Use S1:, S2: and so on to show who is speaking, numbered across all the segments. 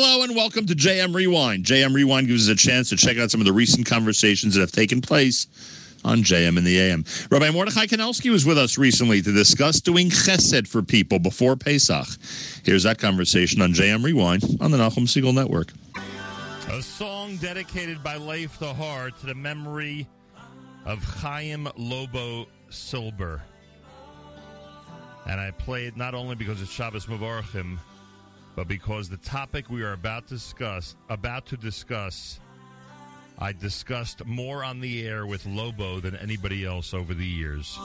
S1: Hello and welcome to JM Rewind. JM Rewind gives us a chance to check out some of the recent conversations that have taken place on JM and the AM. Rabbi Mordechai Kanelsky was with us recently to discuss doing chesed for people before Pesach. Here's that conversation on JM Rewind on the Nachum Segal Network.
S2: A song dedicated by Leif the Heart to the memory of Chaim Lobo Silber. And I play it not only because it's Shabbos Mavarchim, but because the topic we are about to discuss about to discuss I discussed more on the air with Lobo than anybody else over the years.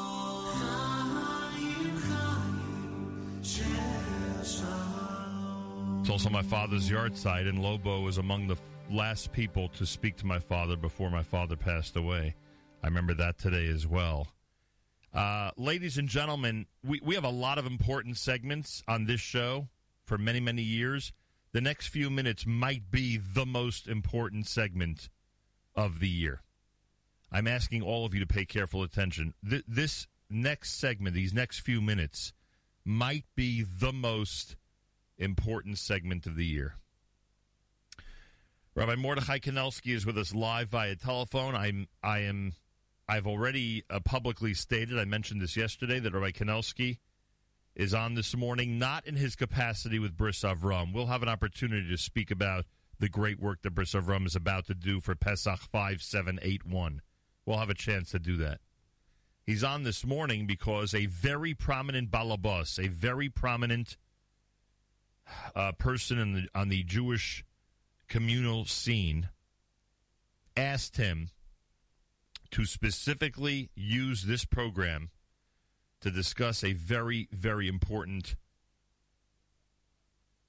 S2: It's also my father's yahrzeit, and Lobo was among the last people to speak to my father before my father passed away. I remember that today as well. Uh, ladies and gentlemen, we, we have a lot of important segments on this show for many, many years. The next few minutes might be the most important segment of the year. I'm asking all of you to pay careful attention. Th- this next segment, these next few minutes, might be the most important segment of the year. Rabbi Mordechai Kanelsky is with us live via telephone. I'm I am I've already uh, publicly stated. I mentioned this yesterday that Rabbi Kanelsky is on this morning, not in his capacity with Bris Avram. We'll have an opportunity to speak about the great work that Bris Avram is about to do for Pesach five seven eight one. We'll have a chance to do that. He's on this morning because a very prominent balabas, a very prominent uh, person the, on the Jewish communal scene, asked him to specifically use this program to discuss a very, very important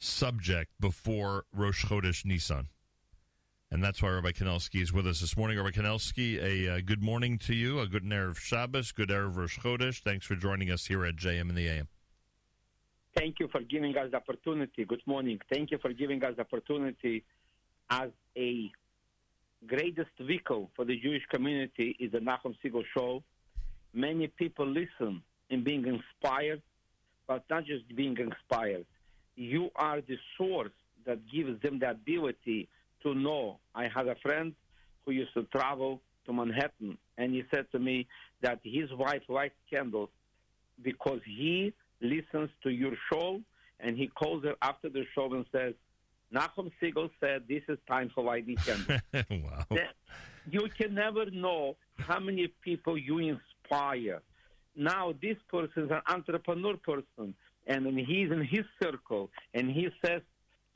S2: subject before Rosh Chodesh Nissan. And that's why Rabbi Kanelsky is with us this morning. Rabbi Kanelsky, a uh, good morning to you, a good Erev Shabbos, good Erev Rosh Chodesh. Thanks for joining us here at JM in the AM.
S3: Thank you for giving us the opportunity. Good morning. Thank you for giving us the opportunity as a greatest vehicle for the Jewish community is the Nachum Segal Show. Many people listen being inspired, but not just being inspired. You are the source that gives them the ability to know. I had a friend who used to travel to Manhattan, and he said to me that his wife likes candles because he listens to your show, and he calls her after the show and says, Nachum Segal said this is time for lighting candles.
S2: wow.
S3: You can never know how many people you inspire. Now this person is an entrepreneur person, and when he's in his circle, and he says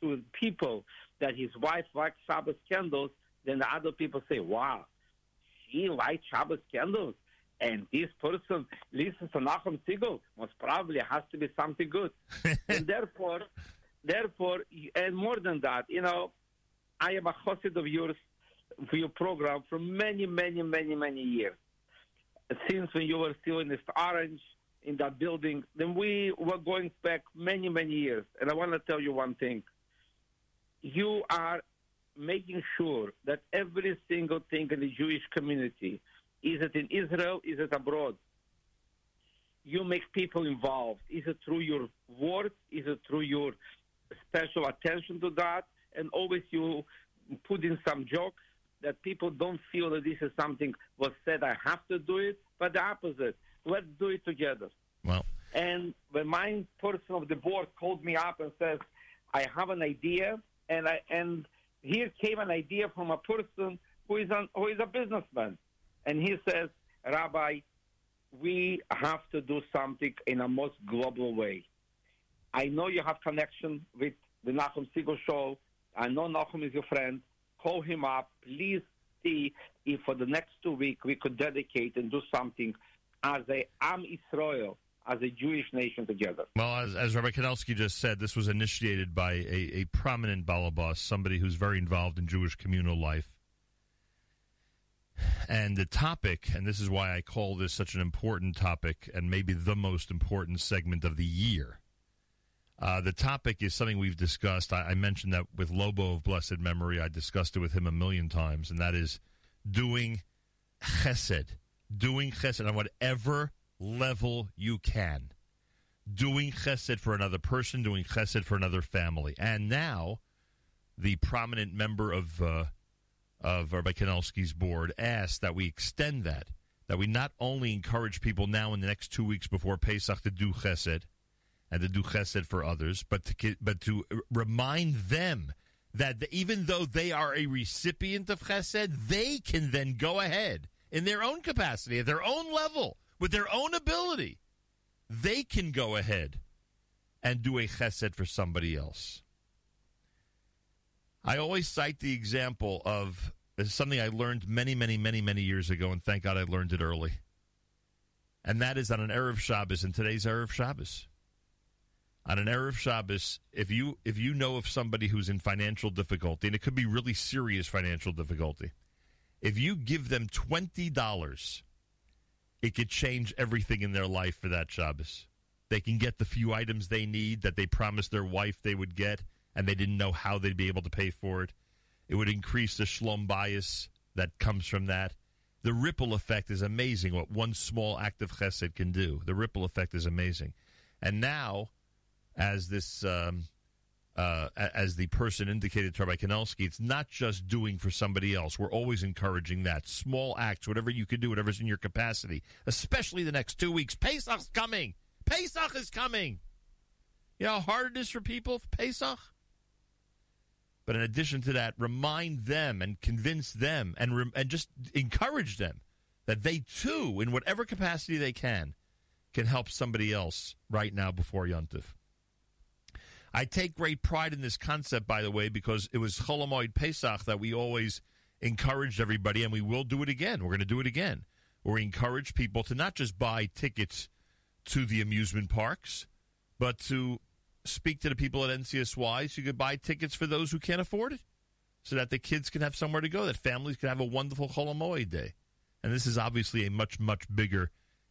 S3: to people that his wife likes Shabbos candles, then the other people say, "Wow, she likes Shabbos candles." And this person listens to Nachum Segal, most probably has to be something good. and therefore, therefore, and more than that, you know, I am a host of yours for your program for many, many, many, many years. Since when you were still in this orange in that building, then we were going back many, many years. And I want to tell you one thing. You are making sure that every single thing in the Jewish community, is it in Israel, is it abroad, you make people involved. Is it through your words? Is it through your special attention to that? And always you put in some jokes that people don't feel that this is something was said, I have to do it, but the opposite. Let's do it together.
S2: Well,
S3: And when my person of the board called me up and says, I have an idea, and I and here came an idea from a person who is an, who is a businessman, and he says, Rabbi, we have to do something in a most global way. I know you have connection with the Nachum Segal show. I know Nachum is your friend. Call him up. Please see if for the next two weeks we could dedicate and do something as a Am Israel, as a Jewish nation together.
S2: Well, as, as Rabbi Kanelsky just said, this was initiated by a, a prominent balabas, somebody who's very involved in Jewish communal life. And the topic, and this is why I call this such an important topic and maybe the most important segment of the year. Uh, the topic is something we've discussed. I, I mentioned that with Lobo of blessed memory. I discussed it with him a million times, and that is doing chesed, doing chesed on whatever level you can, doing chesed for another person, doing chesed for another family. And now, the prominent member of uh, of Rabbi Kanelsky's board, asked that we extend that. That we not only encourage people now in the next two weeks before Pesach to do Chesed and to do Chesed for others, but to but to remind them that even though they are a recipient of Chesed, they can then go ahead in their own capacity, at their own level, with their own ability, they can go ahead and do a chesed for somebody else. I always cite the example of uh, something I learned many, many, many, many years ago, and thank God I learned it early. And that is on an Erev Shabbos, and today's Erev Shabbos. On an Erev Shabbos, if you if you know of somebody who's in financial difficulty, and it could be really serious financial difficulty, if you give them $20, it could change everything in their life for that Shabbos. They can get the few items they need that they promised their wife they would get, and they didn't know how they'd be able to pay for it. It would increase the shlom bayis that comes from that. The ripple effect is amazing what one small act of chesed can do. The ripple effect is amazing. And now, as this um, uh, as the person indicated to Rabbi Kanelsky, it's not just doing for somebody else. We're always encouraging that. Small acts, whatever you can do, whatever's in your capacity, especially the next two weeks. Pesach's coming. Pesach is coming. You know how hard it is for people for Pesach? But in addition to that, remind them and convince them and, re- and just encourage them that they too, in whatever capacity they can, can help somebody else right now before Yontif. I take great pride in this concept, by the way, because it was Chol Hamoed Pesach that we always encouraged everybody, and we will do it again. We're going to do it again. We encourage people to not just buy tickets to the amusement parks, but to speak to the people at NCSY so you could buy tickets for those who can't afford it, so that the kids can have somewhere to go, that families can have a wonderful Chol Hamoed day. And this is obviously a much, much bigger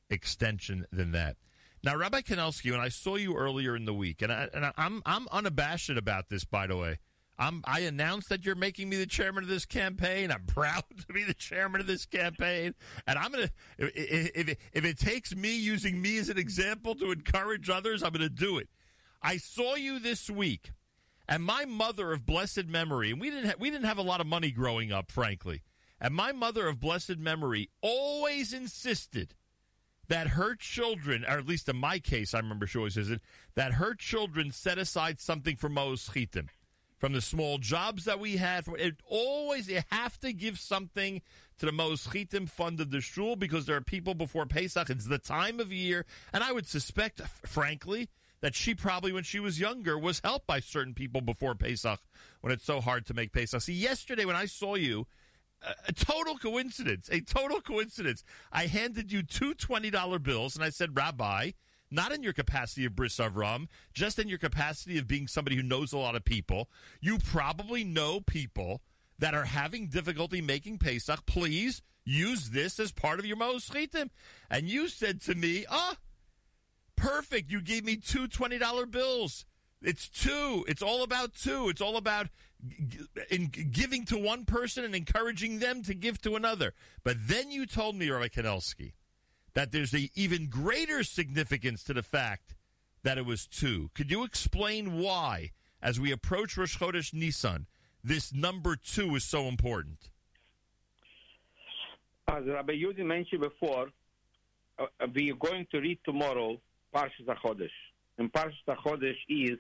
S2: extension than that. Now, Rabbi Kanelsky, when I saw you earlier in the week, and, I, and I'm I'm unabashed about this, by the way. I'm, I announced that you're making me the chairman of this campaign. I'm proud to be the chairman of this campaign, and I'm gonna if if it, if it takes me using me as an example to encourage others, I'm gonna do it. I saw you this week, and my mother of blessed memory, and we didn't ha- we didn't have a lot of money growing up, frankly, and my mother of blessed memory always insisted that her children, or at least in my case, I remember she always says it, that her children set aside something for Maos Chitim. From the small jobs that we had, from it always you have to give something to the Maos Chitim fund of the shul because there are people before Pesach. It's the time of year, and I would suspect, frankly, that she probably, when she was younger, was helped by certain people before Pesach when it's so hard to make Pesach. See, yesterday when I saw you a total coincidence, a total coincidence. I handed you two $20 bills and I said, Rabbi, not in your capacity of Bris Avram, just in your capacity of being somebody who knows a lot of people. You probably know people that are having difficulty making Pesach. Please use this as part of your Mos And you said to me, ah, perfect. You gave me two $20 bills. It's two. It's all about two. It's all about in giving to one person and encouraging them to give to another. But then you told me, Rabbi Kanelsky, that there's an even greater significance to the fact that it was two. Could you explain why, as we approach Rosh Chodesh Nisan, this number two is so important?
S3: As Rabbi Yudi mentioned before, uh, we are going to read tomorrow Parshas HaChodesh. And Parshas HaChodesh is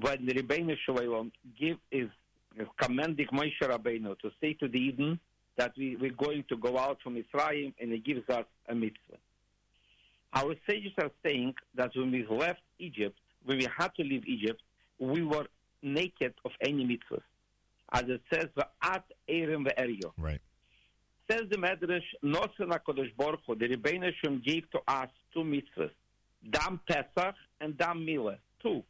S3: when the Ribono Shel Olam give is commanding Moshe Rabbeinu to say to the Eden that we, we're going to go out from Israel and he gives us a mitzvah. Our sages are saying that when we left Egypt, when we had to leave Egypt, we were naked of any mitzvahs. As it says, at Erim ve'erio.
S2: Right.
S3: Says the Medrash, Nosen HaKadosh Baruch Hu, the Ribono Shel Olam gave to us two mitzvahs, Dam Pesach and Dam Milah, two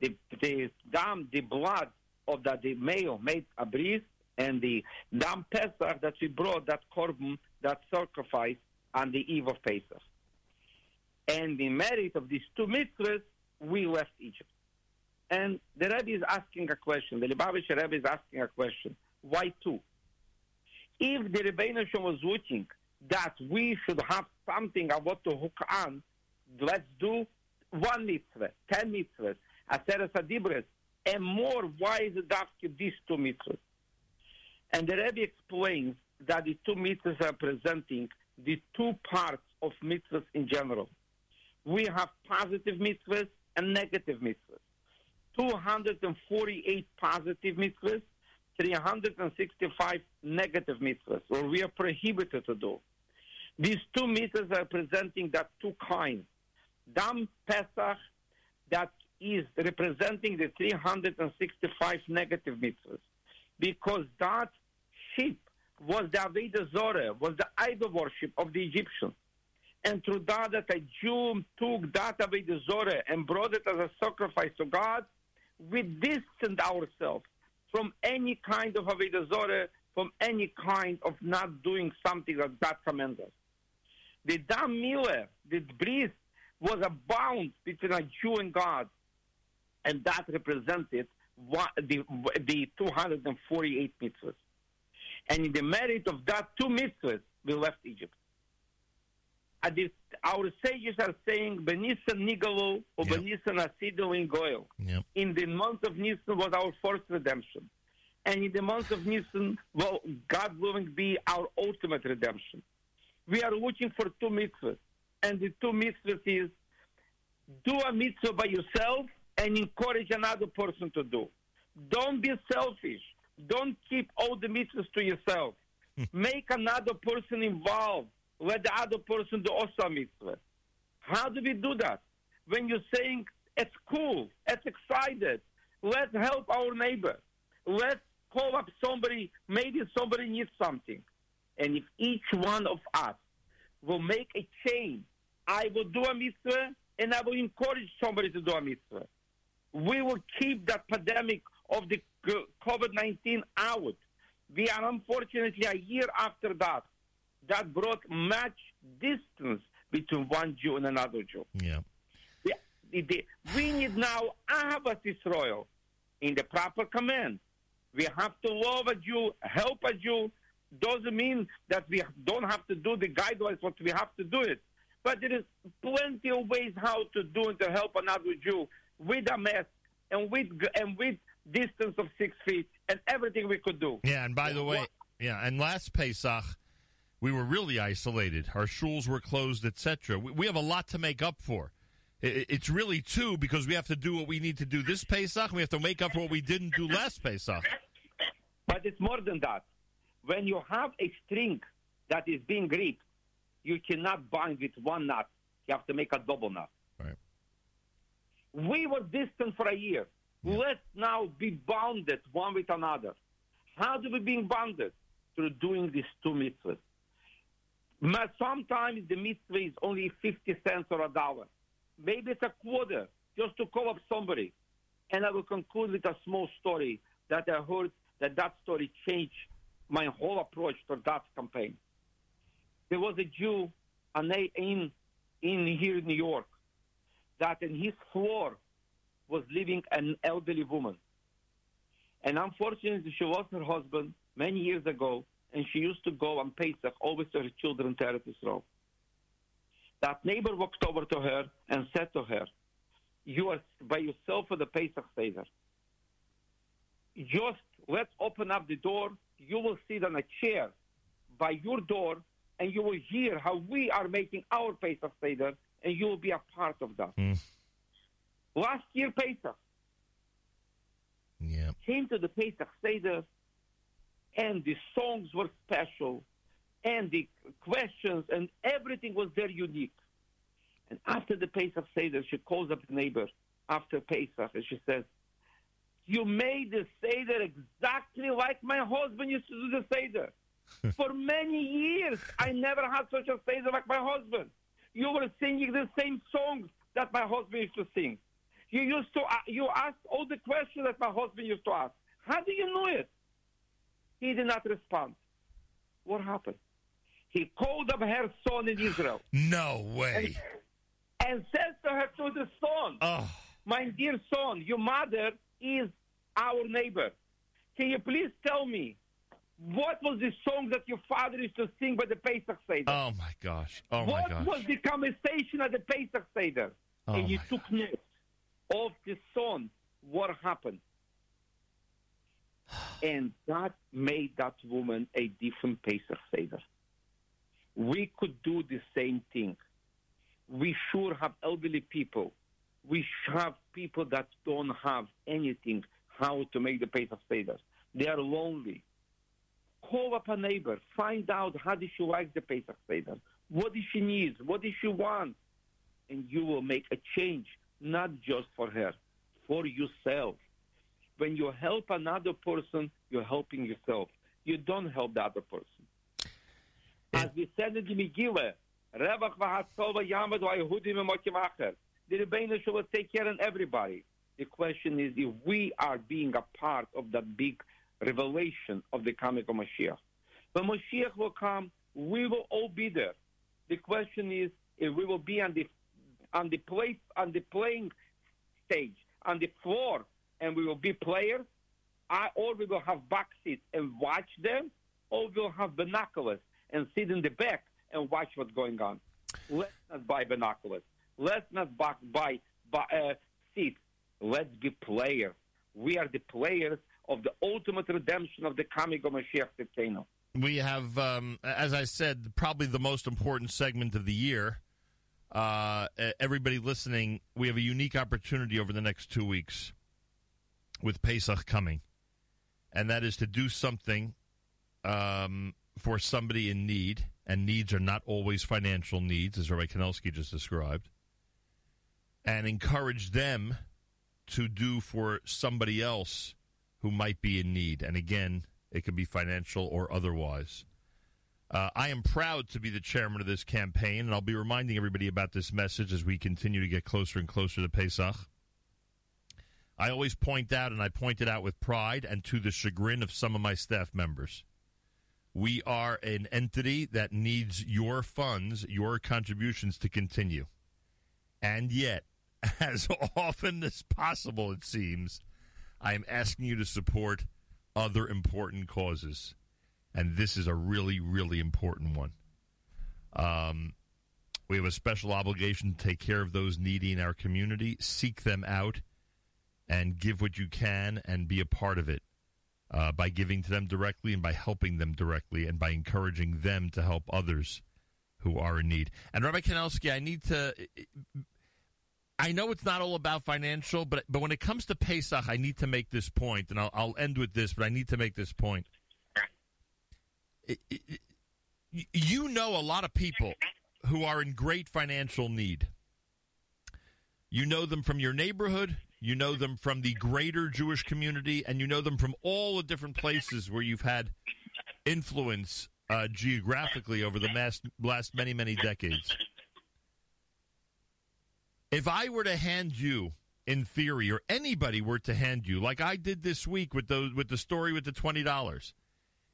S3: the the dam the blood of that the male made a breeze and the dam Pesach that we brought that korban that sacrifice on the eve of Pesach. And the merit of these two mitzvahs, we left Egypt. And the Rebbe is asking a question. The Lubavitcher Rebbe is asking a question. Why two? If the Rebbeinu was looking that we should have something want to hook on, let's do one mitzvah, ten mitzvahs, Adibres, And more, why is it these two mitzvahs? And the Rebbe explains that the two mitzvahs are presenting the two parts of mitzvahs in general. We have positive mitzvahs and negative mitzvahs. 248 positive mitzvahs, 365 negative mitzvahs, or we are prohibited to do. These two mitzvahs are presenting that two kinds. Dam Pesach, that is representing the 365 negative mitzvahs, because that sheep was the Avodah Zorah, was the idol worship of the Egyptians. And through that, that a Jew took that Avodah Zorah and brought it as a sacrifice to God, we distanced ourselves from any kind of Avodah Zorah, from any kind of not doing something that God commands us. The Dam Milah, the bris, was a bound between a Jew and God, and that represented what, the, the 248 mitzvahs. And in the merit of that two mitzvahs, we left Egypt. And This, our sages are saying, Benisan Nigalo or
S2: Yep.
S3: Benisan Asido in Goel.
S2: Yep.
S3: In the month of Nisan was our first redemption. And in the month of Nisan, God willing, be our ultimate redemption. We are looking for two mitzvahs. And the two mitzvahs is do a mitzvah by yourself and encourage another person to do. Don't be selfish. Don't keep all the mitzvahs to yourself. Make another person involved. Let the other person do also a mitzvah. How do we do that? When you're saying it's cool, it's excited, let's help our neighbor. Let's call up somebody, maybe somebody needs something. And if each one of us will make a change, I will do a mitzvah and I will encourage somebody to do a mitzvah. We will keep that pandemic of the COVID 19 out. We are unfortunately a year after that. That brought much distance between one Jew and another Jew.
S2: Yeah.
S3: The- we need now Ahavas Israel in the proper command. We have to love a Jew, help a Jew. Doesn't mean that we don't have to do the guidelines, but we have to do it. But there is plenty of ways how to do it to help another Jew with a mask and with and with distance of six feet and everything we could do.
S2: Yeah, and by the way, yeah, and last Pesach, we were really isolated. Our shuls were closed, etc. We, we have a lot to make up for. I- I- It's really two because we have to do what we need to do this Pesach. We have to make up for what we didn't do last Pesach.
S3: But it's more than that. When you have a string that is being gripped, you cannot bind with one knot. You have to make a double knot. We were distant for a year. Let's now be bounded one with another. How do we being bounded? Through doing these two mitzvahs. Sometimes the mitzvah is only 50 cents or a dollar. Maybe it's a quarter just to call up somebody. And I will conclude with a small story that I heard that that story changed my whole approach to that campaign. There was a Jew an- in, in here in New York that in his floor was living an elderly woman. And unfortunately, she lost her husband many years ago, and she used to go on Pesach always to her children to Eretz Yisrael. That neighbor walked over to her and said to her, you are by yourself for the Pesach Seder. Just let's open up the door. You will sit on a chair by your door, and you will hear how we are making our Pesach Seder, and you will be a part of that.
S2: Hmm.
S3: Last year, Pesach
S2: Yeah.
S3: came to the Pesach Seder, and the songs were special, and the questions and everything was very unique. And after the Pesach Seder, she calls up the neighbor after Pesach, and she says, "You made the Seder exactly like my husband used to do the Seder. For many years, I never had such a Seder like my husband. You were singing the same songs that my husband used to sing. You used to uh, you asked all the questions that my husband used to ask. How do you know it? He did not respond. What happened? He called up her son in Israel
S2: No way.
S3: and says to her to the son,
S2: Oh,
S3: "My dear son, your mother is our neighbor. Can you please tell me what was the song that your father used to sing by the Pesach Seder?
S2: oh my gosh. Oh my
S3: what
S2: gosh.
S3: was the conversation at the Pesach Seder?
S2: Oh
S3: and you
S2: my
S3: took note of the song. what happened. And that made that woman a different Pesach Seder. We could do the same thing. We sure have elderly people. We have people that don't have anything how to make the Pesach Seder. They are lonely. Call up a neighbor. Find out how does she like the Pesach Seder. What does she need? What does she want? And you will make a change, not just for her, for yourself. When you help another person, you're helping yourself. You don't help the other person. As we said in the Megillah, Rebach v'hatzova yamad v'ayehudim v'mokim The Rebbeinu will take care of everybody. The question is if we are being a part of that big revelation of the coming of Mashiach. When Mashiach will come, we will all be there. The question is if we will be on the on the play on the playing stage, on the floor, and we will be players, I, or we will have back seats and watch them, or we'll have binoculars and sit in the back and watch what's going on. Let's not buy binoculars. Let's not buy, buy, buy uh, seats. Let's be players. We are the players of the ultimate redemption of the coming of Mashiach.
S2: We have, um, as I said, probably the most important segment of the year. Uh, everybody listening, we have a unique opportunity over the next two weeks with Pesach coming, and that is to do something um, for somebody in need, and needs are not always financial needs, as Rabbi Kanelsky just described, and encourage them to do for somebody else who might be in need. And again, it could be financial or otherwise. Uh, I am proud to be the chairman of this campaign, and I'll be reminding everybody about this message as we continue to get closer and closer to Pesach. I always point out, and I point it out with pride and to the chagrin of some of my staff members. We are an entity that needs your funds, your contributions to continue. And yet, as often as possible, it seems, I am asking you to support other important causes. And this is a really, really important one. Um, we have a special obligation to take care of those needy in our community, seek them out, and give what you can and be a part of it uh, by giving to them directly and by helping them directly and by encouraging them to help others who are in need. And Rabbi Kanelsky, I need to I know it's not all about financial, but but when it comes to Pesach, I need to make this point, and I'll, I'll end with this, but I need to make this point. It, it, you know a lot of people who are in great financial need. You know them from your neighborhood, you know them from the greater Jewish community, and you know them from all the different places where you've had influence uh, geographically over the last, last many, many decades. If I were to hand you, in theory, or anybody were to hand you, like I did this week with the with the story with the twenty dollars,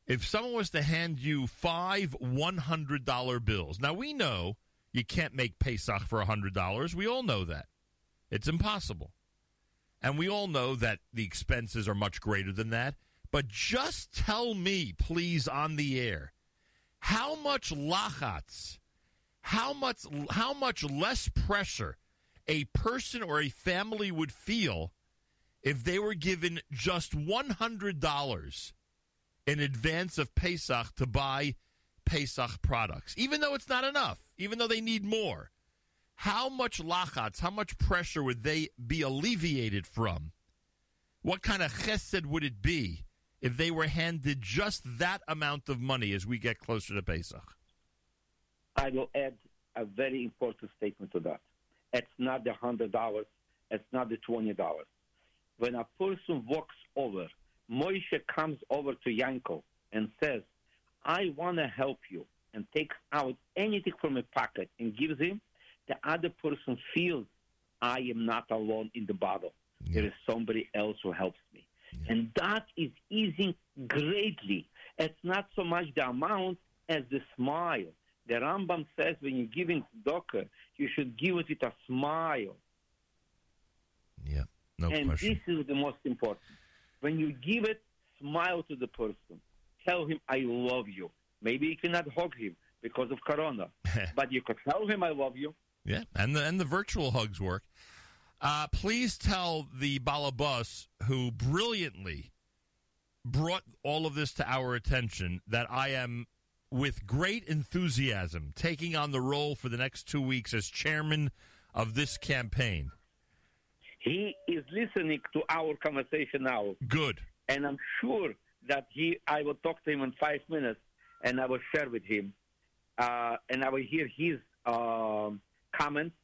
S2: if someone was to hand you five one hundred dollar bills, now we know you can't make Pesach for hundred dollars. We all know that it's impossible, and we all know that the expenses are much greater than that. But just tell me, please, on the air, how much lachatz, how much, how much less pressure a person or a family would feel if they were given just $100 in advance of Pesach to buy Pesach products, even though it's not enough, even though they need more. How much lachatz, how much pressure would they be alleviated from? What kind of chesed would it be if they were handed just that amount of money as we get closer to Pesach?
S3: I will add a very important statement to that. It's not the hundred dollars. It's not the twenty dollars. When a person walks over, Moshe comes over to Yanko and says, "I want to help you," and takes out anything from a pocket and gives him. The other person feels, "I am not alone in the battle. Yeah. There is somebody else who helps me." Yeah. And that is easing greatly. It's not so much the amount as the smile. The Rambam says when you're giving tzedakah, you should give it with a smile.
S2: Yeah, no
S3: and
S2: question.
S3: this is the most important. When you give it, smile to the person. Tell him, I love you. Maybe you cannot hug him because of Corona, but you could tell him, I love you.
S2: Yeah, and the, and the virtual hugs work. Uh, please tell the balabus who brilliantly brought all of this to our attention that I am, with great enthusiasm, taking on the role for the next two weeks as chairman of this campaign.
S3: He is listening to our conversation now,
S2: Good.
S3: and I'm sure that he. I will talk to him in five minutes, and I will share with him, uh, and I will hear his um, comments,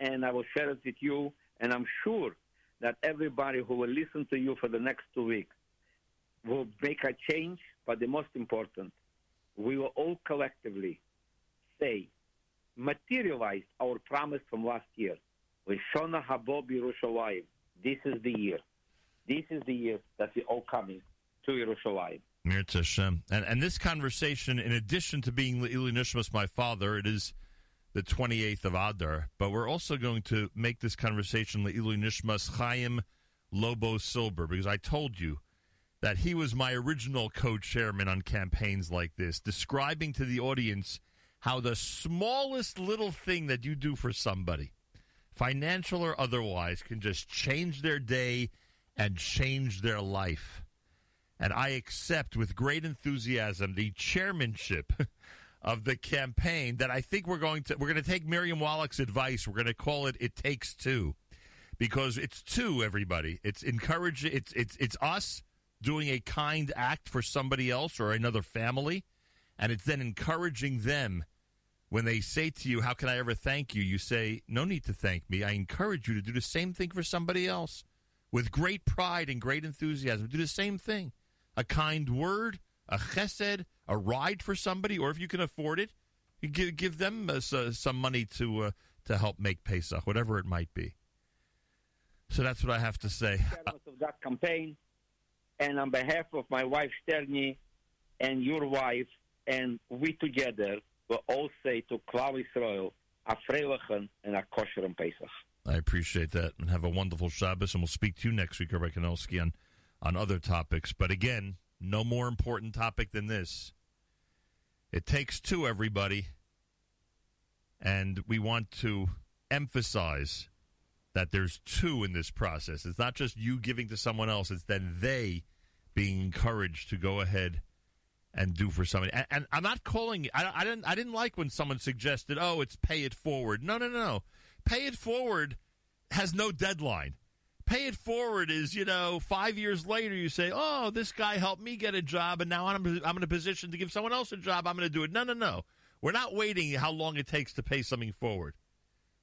S3: and I will share it with you. And I'm sure that everybody who will listen to you for the next two weeks will make a change. But the most important, we will all collectively say, materialize our promise from last year. Rishona Habo Yerushalayim. This is the year. This is the year that we all coming to Yerushalayim.
S2: And, and this conversation, in addition to being Ili Nishmas, my father, it is the 28th of Adar, but we're also going to make this conversation Ili Nishmas Chaim Lobo Silber, because I told you that he was my original co-chairman on campaigns like this, describing to the audience how the smallest little thing that you do for somebody, financial or otherwise, can just change their day and change their life. And I accept with great enthusiasm the chairmanship of the campaign that I think we're going to we're going to take Miriam Wallach's advice. We're going to call it "It Takes Two because it's two. Everybody, it's encourage. It's it's it's us doing a kind act for somebody else or another family, and it's then encouraging them when they say to you, "How can I ever thank you?" You say, "No need to thank me. I encourage you to do the same thing for somebody else." With great pride and great enthusiasm, do the same thing. A kind word, a chesed, a ride for somebody, or if you can afford it, give give them uh, some money to uh, to help make Pesach, whatever it might be. So that's what I have to say.
S3: of that campaign, and on behalf of my wife Sterni and your wife, and we together will all say to Klal Yisrael, a freilichen and a kosher and Pesach.
S2: I appreciate that, and have a wonderful Shabbos. And we'll speak to you next week, Rabbi Kanelsky, on on other topics. But again, no more important topic than this. It takes two, everybody, and we want to emphasize that there's two in this process. It's not just you giving to someone else; it's then they being encouraged to go ahead and do for somebody. And, and I'm not calling. I, I didn't. I didn't like when someone suggested, "Oh, it's pay it forward." No, no, no, no. Pay it forward has no deadline. Pay it forward is, you know, five years later you say, "Oh, this guy helped me get a job, and now I'm I'm in a position to give someone else a job. I'm going to do it." No, no, no. We're not waiting how long it takes to pay something forward.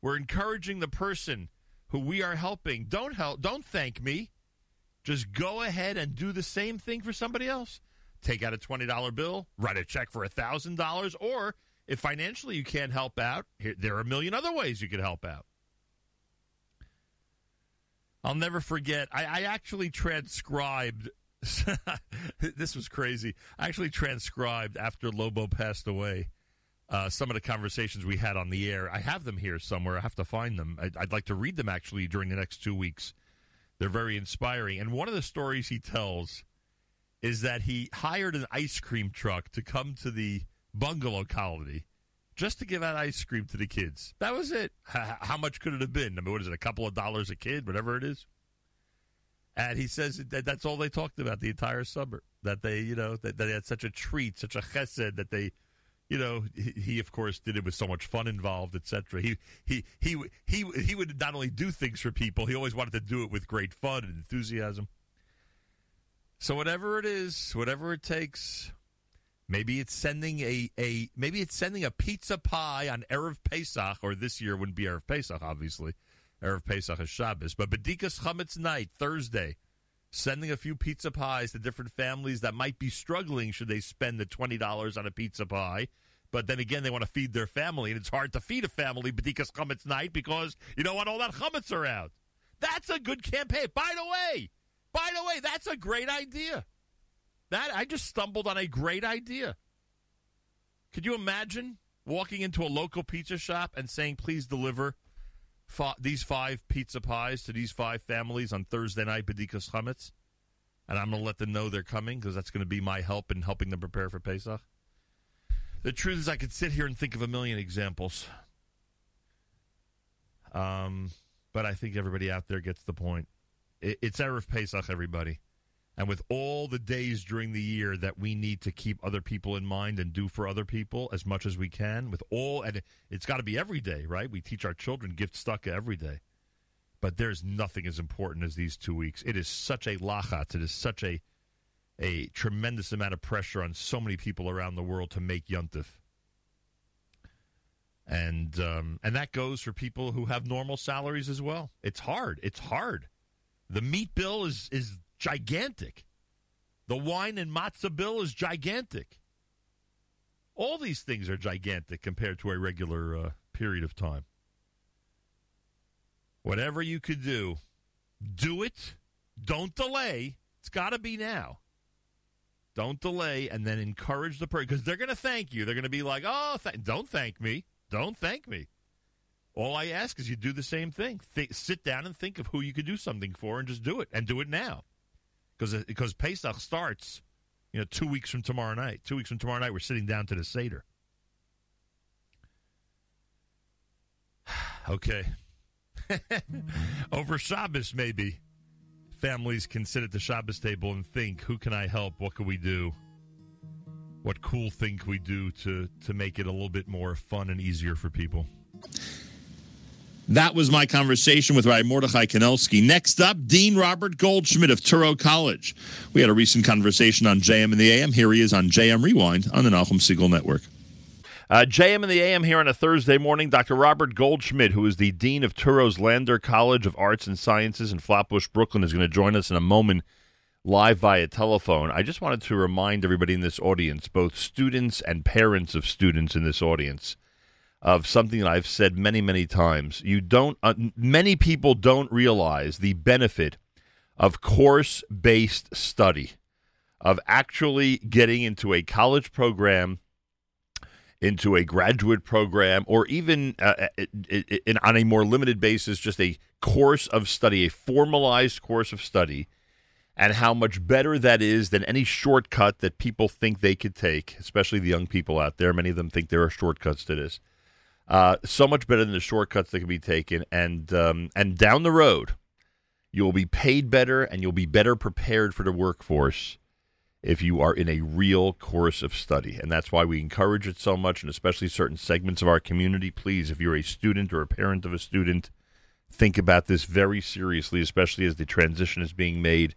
S2: We're encouraging the person who we are helping. Don't help. Don't thank me. Just go ahead and do the same thing for somebody else. Take out a twenty dollar bill, write a check for a thousand dollars, or if financially you can't help out, here, there are a million other ways you could help out. I'll never forget. I, I actually transcribed. this was crazy. I actually transcribed after Lobo passed away. Uh, some of the conversations we had on the air. I have them here somewhere. I have to find them. I'd, I'd like to read them actually during the next two weeks. They're very inspiring. And one of the stories he tells is that he hired an ice cream truck to come to the bungalow colony just to give out ice cream to the kids. That was it. How much could it have been? I mean, what is it? A couple of dollars a kid, whatever it is. And he says that that's all they talked about the entire summer. That they, you know, that they had such a treat, such a chesed that they, you know, he, he of course did it with so much fun involved, etc. He he he he he would not only do things for people, he always wanted to do it with great fun and enthusiasm. So whatever it is, whatever it takes, maybe it's sending a, a maybe it's sending a pizza pie on erev Pesach, or this year wouldn't be erev Pesach, obviously. erev Pesach is Shabbos, but Bedikas Chametz night Thursday, sending a few pizza pies to different families that might be struggling should they spend the twenty dollars on a pizza pie. But then again, they want to feed their family, and it's hard to feed a family Bedikas Chametz night because you don't want all that chametz around. That's a good campaign. By the way, by the way, that's a great idea. That I just stumbled on a great idea. Could you imagine walking into a local pizza shop and saying, "Please deliver these five pizza pies to these five families on Thursday night, Bedikas Chametz," and I'm going to let them know they're coming because that's going to be my help in helping them prepare for Pesach. The truth is, I could sit here and think of a million examples. Um, but I think everybody out there gets the point. It, it's Erev Pesach, everybody. And with all the days during the year that we need to keep other people in mind and do for other people as much as we can, with all, and it's got to be every day, right? We teach our children gift stuck every day. But there's nothing as important as these two weeks. It is such a lachatz. It is such a a tremendous amount of pressure on so many people around the world to make yuntif. And um, and that goes for people who have normal salaries as well. It's hard. It's hard. The meat bill is is gigantic. The wine and matzah bill is gigantic. All these things are gigantic compared to a regular uh, period of time. Whatever you could do, do it. Don't delay. It's got to be now. Don't delay, and then encourage the person because they're going to thank you. They're going to be like, "Oh, th- don't thank me. Don't thank me." All I ask is you do the same thing. Th- sit down and think of who you could do something for, and just do it, and do it now because because Pesach starts, you know, two weeks from tomorrow night. Two weeks from tomorrow night, we're sitting down to the seder. okay, over Shabbos maybe families can sit at the Shabbos table and think, who can I help? What can we do? What cool thing can we do to to make it a little bit more fun and easier for people?
S1: That was my conversation with Rabbi Mordechai Kanelsky. Next up, Dean Robert Goldschmidt of Touro College. We had a recent conversation on JM and the AM. Here he is on JM Rewind on the Nachum Segal Network.
S2: Uh, JM and the AM here on a Thursday morning. Dr. Robert Goldschmidt, who is the Dean of Touro's Lander College of Arts and Sciences in Flatbush, Brooklyn, is going to join us in a moment live via telephone. I just wanted to remind everybody in this audience, both students and parents of students in this audience, of something that I've said many, many times. You don't, uh, many people don't realize the benefit of course based study, of actually getting into a college program, into a graduate program, or even uh, in, on a more limited basis, just a course of study, a formalized course of study. And how much better that is than any shortcut that people think they could take, especially the young people out there. Many of them think there are shortcuts to this uh, so much better than the shortcuts that can be taken, and um, and down the road, you'll be paid better and you'll be better prepared for the workforce if you are in a real course of study. And that's why we encourage it so much, and especially certain segments of our community. Please, if you're a student or a parent of a student, think about this very seriously, especially as the transition is being made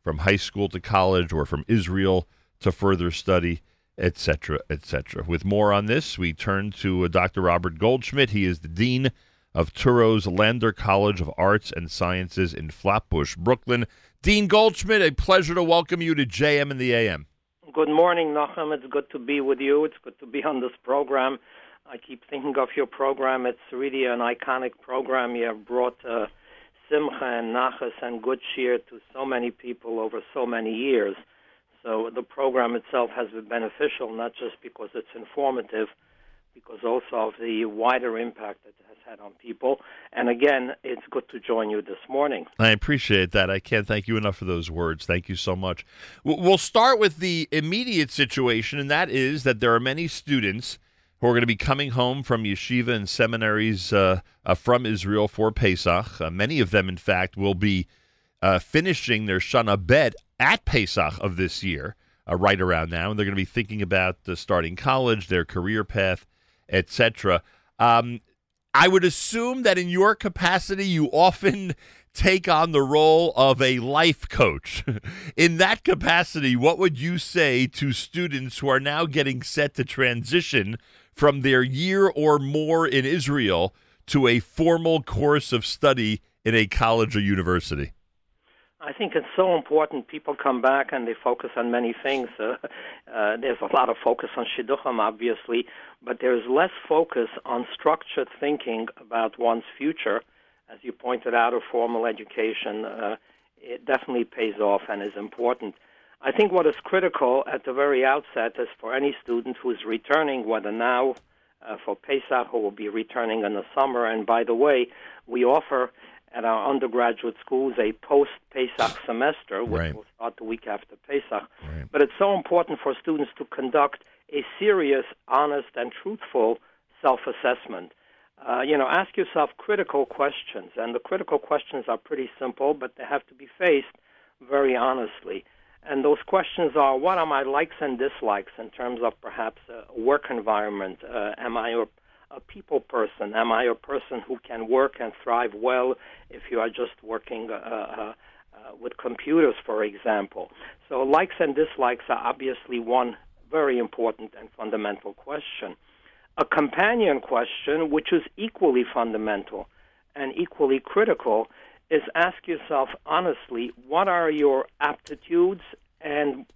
S2: from high school to college or from Israel to further study etc., etc. With more on this, we turn to uh, Dr. Robert Goldschmidt. He is the Dean of Touro's Lander College of Arts and Sciences in Flatbush, Brooklyn. Dean Goldschmidt, a pleasure to welcome you to JM and the AM.
S4: Good morning, Nachum. It's good to be with you. It's good to be on this program. I keep thinking of your program. It's really an iconic program. You have brought uh, simcha and nachas and good cheer to so many people over so many years. So the program itself has been beneficial, not just because it's informative, because also of the wider impact that it has had on people. And again, it's good to join you this morning.
S2: I appreciate that. I can't thank you enough for those words. Thank you so much. We'll start with the immediate situation, and that is that there are many students who are going to be coming home from yeshiva and seminaries uh, uh, from Israel for Pesach. Uh, many of them, in fact, will be uh, finishing their Shana Bet at Pesach of this year, uh, right around now, and they're going to be thinking about uh, starting college, their career path, etc. Um, I would assume that in your capacity, you often take on the role of a life coach. in that capacity, what would you say to students who are now getting set to transition from their year or more in Israel to a formal course of study in a college or university?
S4: I think it's so important. People come back and they focus on many things. Uh, uh, there's a lot of focus on shidduchim, obviously, but there's less focus on structured thinking about one's future. As you pointed out, a formal education uh, it definitely pays off and is important. I think what is critical at the very outset is for any student who is returning, whether now uh, for Pesach or will be returning in the summer. And by the way, we offer at our undergraduate schools a post Pesach semester, which
S2: right.
S4: will start the week after Pesach.
S2: Right.
S4: But it's so important for students to conduct a serious, honest, and truthful self assessment. Uh, you know, ask yourself critical questions, and the critical questions are pretty simple, but they have to be faced very honestly. And those questions are what are my likes and dislikes in terms of perhaps a work environment? Uh, am I a, a people person? Am I a person who can work and thrive well if you are just working uh, uh, uh, with computers, for example? So, likes and dislikes are obviously one very important and fundamental question. A companion question, which is equally fundamental and equally critical, is ask yourself honestly what are your aptitudes and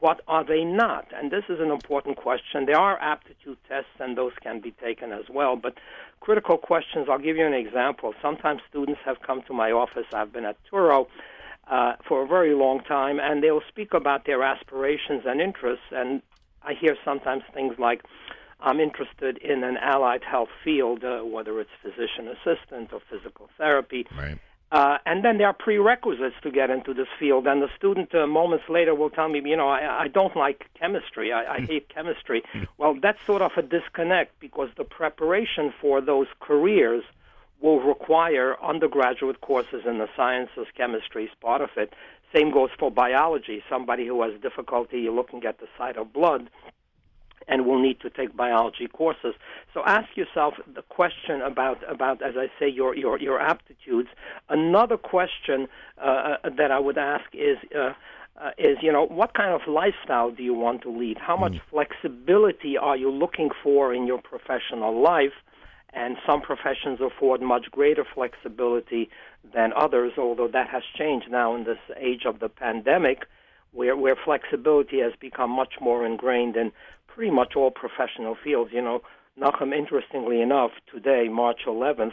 S4: what are they not? And this is an important question. There are aptitude tests, and those can be taken as well. But critical questions, I'll give you an example. Sometimes students have come to my office. I've been at Touro uh, for a very long time, and they'll speak about their aspirations and interests. And I hear sometimes things like, I'm interested in an allied health field, uh, whether it's physician assistant or physical therapy.
S2: Right.
S4: Uh, and then there are prerequisites to get into this field. And the student uh, moments later will tell me, you know, I, I don't like chemistry. I, I hate chemistry. Well, that's sort of a disconnect because the preparation for those careers will require undergraduate courses in the sciences. Chemistry is part of it. Same goes for biology. Somebody who has difficulty looking at the sight of blood and will need to take biology courses. So ask yourself the question about, about as I say, your, your, your aptitudes. Another question uh, uh, that I would ask is, uh, uh, is, you know, what kind of lifestyle do you want to lead? How much mm. flexibility are you looking for in your professional life? And some professions afford much greater flexibility than others, although that has changed now in this age of the pandemic, where, where flexibility has become much more ingrained in pretty much all professional fields. You know, Nachum, interestingly enough, today, March 11th,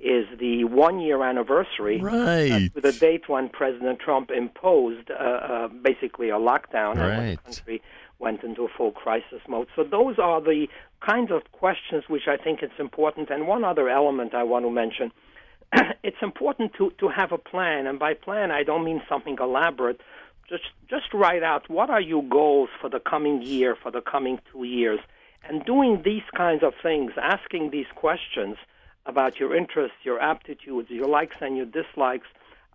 S4: is the one year anniversary
S1: right.
S4: uh, to the date when President Trump imposed uh, uh, basically a lockdown
S1: right.
S4: and the country went into a full crisis mode. So those are the kinds of questions which I think it's important. And one other element I want to mention. it's important to, to have a plan, and by plan I don't mean something elaborate, just just write out what are your goals for the coming year, for the coming two years, and doing these kinds of things, asking these questions about your interests, your aptitudes, your likes and your dislikes,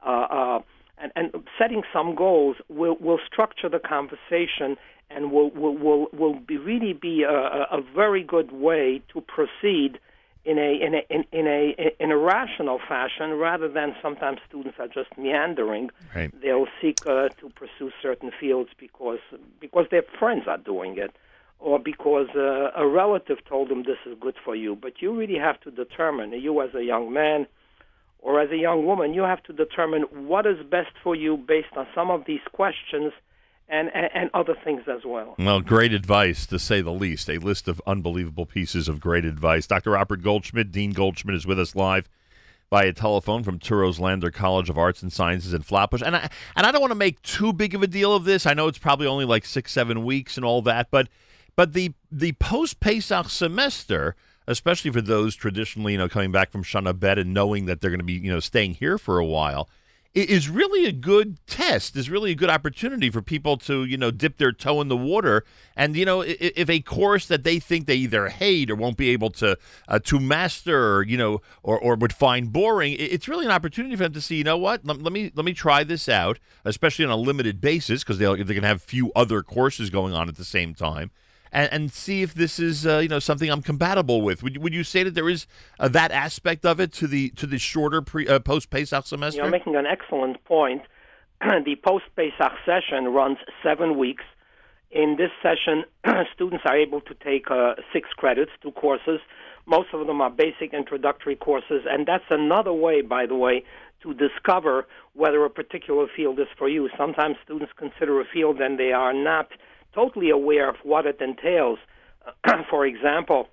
S4: uh, uh, and, and setting some goals will will structure the conversation and will will will, will be really be a, a very good way to proceed in a in a in, in a in a rational fashion rather than sometimes students are just meandering.
S2: Right.
S4: They'll seek uh, to pursue certain fields because because their friends are doing it, or because uh, a relative told them this is good for you. But you really have to determine you as a young man or as a young woman, you have to determine what is best for you based on some of these questions and, and, and, other things as well.
S2: Well, great advice, to say the least. A list of unbelievable pieces of great advice. Dr. Robert Goldschmidt, Dean Goldschmidt, is with us live via telephone from Touro's Lander College of Arts and Sciences in Flatbush. And I, and I don't want to make too big of a deal of this. I know it's probably only like six, seven weeks and all that, but but the the post Pesach semester, especially for those traditionally, you know, coming back from Shana Bet and knowing that they're going to be, you know, staying here for a while – is really a good test is really a good opportunity for people to you know dip their toe in the water. And you know if, a course that they think they either hate or won't be able to uh, to master or, you know or, or would find boring it's really an opportunity for them to see you know what let, let me let me try this out especially on a limited basis because they they can have few other courses going on at the same time and, and see if this is uh, you know something I'm compatible with. Would would you say that there is uh, that aspect of it to the to the shorter pre, uh, post Pesach semester?
S4: You're making an excellent point. the post Pesach session runs seven weeks. In this session, students are able to take uh, six credits, two courses. Most of them are basic introductory courses, and that's another way, by the way, to discover whether a particular field is for you. Sometimes students consider a field and they are not totally aware of what it entails. For example,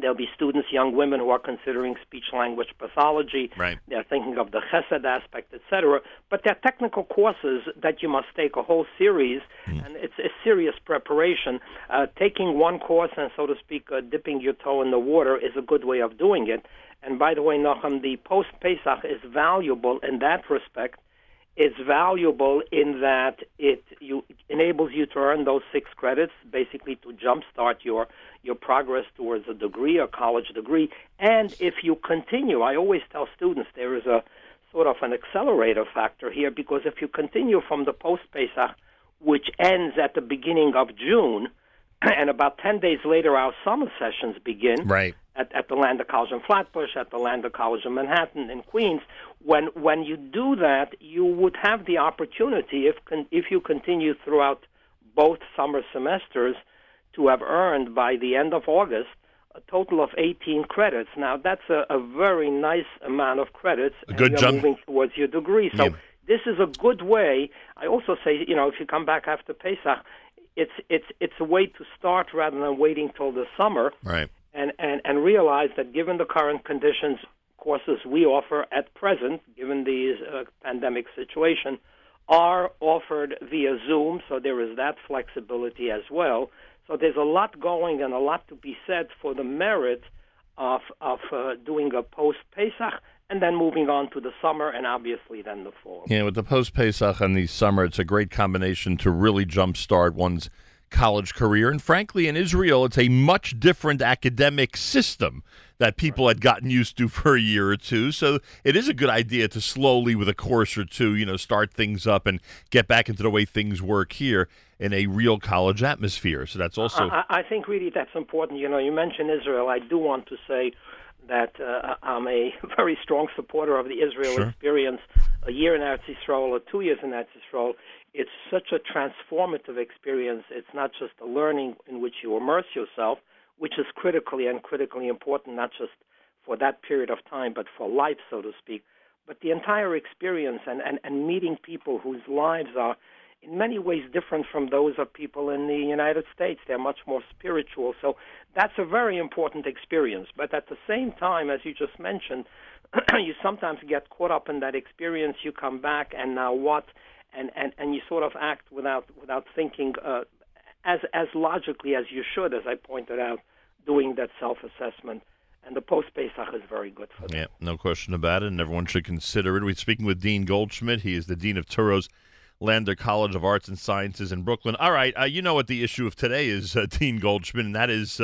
S4: there'll be students, young women who are considering speech language pathology.
S2: Right.
S4: They're thinking of the chesed aspect, etc. But they're technical courses that you must take a whole series, mm. and it's a serious preparation. Uh, taking one course and, so to speak, uh, dipping your toe in the water is a good way of doing it. And by the way, Nachum, the post Pesach is valuable in that respect it's valuable in that it you enables you to earn those six credits, basically to jumpstart your your progress towards a degree, a college degree. And if you continue, I always tell students there is a sort of an accelerator factor here because if you continue from the post Pesach which ends at the beginning of June, and about 10 days later, our summer sessions begin.
S2: Right.
S4: At, at the Lander College in Flatbush, at the Lander College in Manhattan, in Queens. When when you do that, you would have the opportunity, if con- if you continue throughout both summer semesters, to have earned by the end of August a total of 18 credits. Now that's a, a very nice amount of credits,
S2: A good
S4: and you're
S2: jump.
S4: moving towards your degree. So
S2: Yeah.
S4: this is a good way. I also say, you know, if you come back after Pesach, it's it's it's a way to start rather than waiting till the summer
S2: Right.
S4: And, and, and realize that given the current conditions, courses we offer at present, given the uh, pandemic situation, are offered via Zoom, so there is that flexibility as well. So there's a lot going and a lot to be said for the merit of, of uh, doing a post Pesach and then moving on to the summer and obviously then the fall.
S2: Yeah, with the post Pesach and the summer, it's a great combination to really jumpstart one's college career. And frankly, in Israel, it's a much different academic system that people had gotten used to for a year or two. So it is a good idea to slowly, with a course or two, you know, start things up and get back into the way things work here in a real college atmosphere. So that's also
S4: I, I think really that's important. You know, you mentioned Israel. I do want to say that uh, I'm a very strong supporter of the Israel
S2: Sure.
S4: experience. A year in Eretz Yisrael or two years in Eretz Yisrael, it's such a transformative experience. It's not just a learning in which you immerse yourself, which is critically and critically important, not just for that period of time, but for life, so to speak. But the entire experience and, and, and meeting people whose lives are in many ways different from those of people in the United States. They're much more spiritual. So that's a very important experience. But at the same time, as you just mentioned, you sometimes get caught up in that experience. You come back, and now what? And, and, and you sort of act without without thinking uh, as as logically as you should, as I pointed out, doing that self assessment. And the post Pesach is very good for that.
S2: Yeah, no question about it, and everyone should consider it. We're speaking with Dean Goldschmidt. He is the dean of Touro's Lander College of Arts and Sciences in Brooklyn. All right, uh, you know what the issue of today is, uh, Dean Goldschmidt, and that is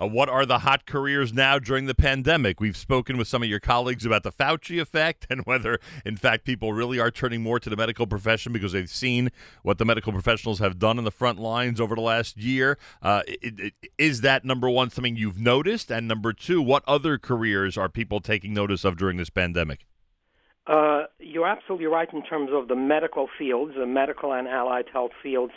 S2: uh, what are the hot careers now during the pandemic? We've spoken with some of your colleagues about the Fauci effect and whether, in fact, people really are turning more to the medical profession because they've seen what the medical professionals have done in the front lines over the last year. Uh, it, it, is that number one something you've noticed, and number two, what other careers are people taking notice of during this pandemic?
S4: Uh, you're absolutely right in terms of the medical fields, the medical and allied health fields.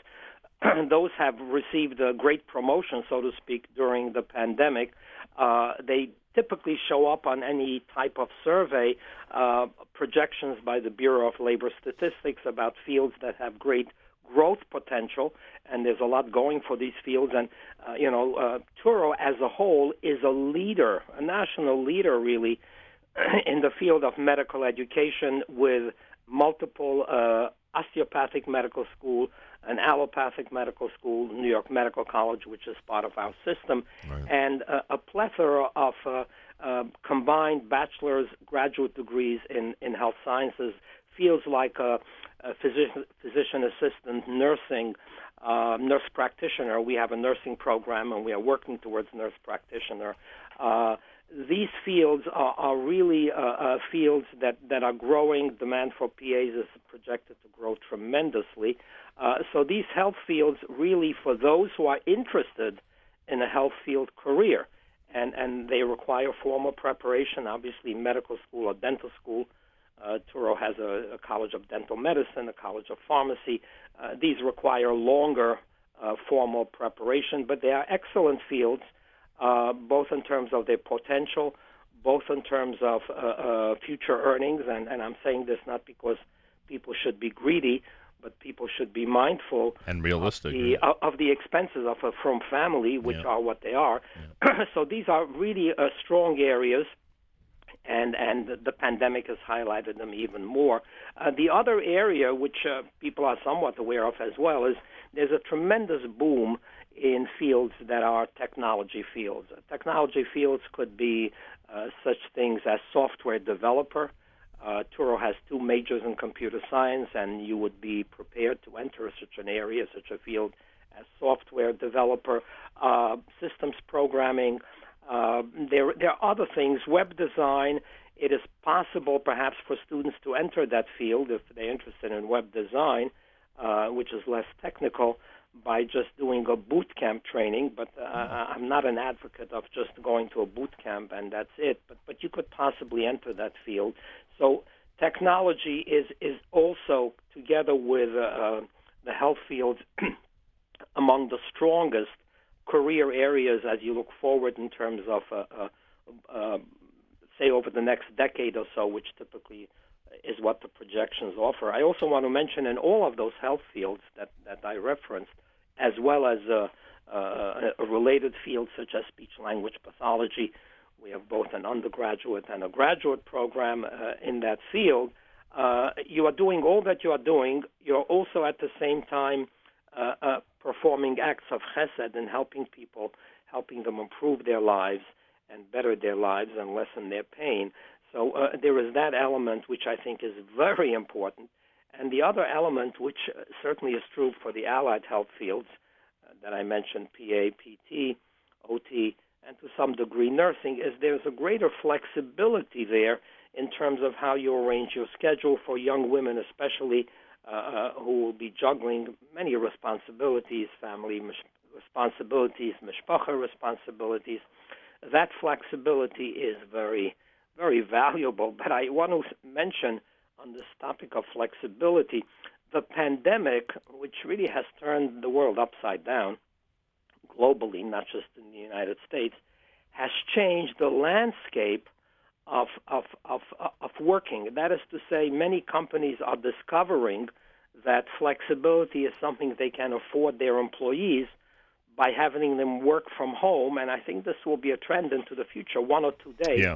S4: Those have received a great promotion, so to speak, during the pandemic. Uh, they typically show up on any type of survey, uh, projections by the Bureau of Labor Statistics about fields that have great growth potential, and there's a lot going for these fields. And uh, you know, uh, Touro as a whole is a leader, a national leader, really, in the field of medical education with multiple uh, osteopathic medical school, an allopathic medical school, New York Medical College, which is part of our system, and uh, a plethora of uh, uh, combined bachelor's, graduate degrees in, in health sciences, fields like uh, uh, physician, physician assistant, nursing, uh, nurse practitioner. We have a nursing program, and we are working towards nurse practitioner. Uh, these fields are, are really uh, uh, fields that, that are growing. Demand for PAs is projected to grow tremendously. Uh, so these health fields really for those who are interested in a health field career, and, and they require formal preparation, obviously medical school or dental school. Uh, Touro has a, a college of dental medicine, a college of pharmacy. Uh, these require longer uh, formal preparation, but they are excellent fields uh, both in terms of their potential, both in terms of future earnings. And, and I'm saying this not because people should be greedy, but people should be mindful
S2: And realistic.
S4: of the, uh, of the expenses of a frum family, which
S2: Yeah.
S4: are what they are. so these are really uh, strong areas. And and the pandemic has highlighted them even more. Uh, the other area, which uh, people are somewhat aware of as well, is there's a tremendous boom in fields that are technology fields. Technology fields could be uh, such things as software developer. Uh, Touro has two majors in computer science, and you would be prepared to enter such an area, such a field as software developer, uh, systems programming. Uh, there, there are other things, web design. It is possible, perhaps, for students to enter that field if they're interested in web design. uh, which is less technical, by just doing a boot camp training. But uh, I'm not an advocate of just going to a boot camp and that's it. But but you could possibly enter that field. So technology is is also together with uh, the health fields among the strongest career areas as you look forward in terms of uh, uh, uh, say over the next decade or so, which typically is what the projections offer. I also want to mention in all of those health fields that, that I referenced, as well as uh, uh, a related field such as speech language pathology, we have both an undergraduate and a graduate program uh, in that field. Uh, you are doing all that you are doing. You're also at the same time uh, performing acts of chesed and helping people, helping them improve their lives and better their lives and lessen their pain. So uh, there is that element which I think is very important. And the other element, which certainly is true for the allied health fields uh, that I mentioned, PA, PT, OT, and to some degree nursing, is there's a greater flexibility there in terms of how you arrange your schedule for young women, especially uh, uh who will be juggling many responsibilities, family responsibilities, mishpacha responsibilities. That flexibility is very very valuable. But I want to mention on this topic of flexibility, the pandemic, which really has turned the world upside down globally, not just in the United States, has changed the landscape of, of, of, of working. That is to say, many companies are discovering that flexibility is something they can afford their employees by having them work from home. And I think this will be a trend into the future, one or two days.
S2: Yeah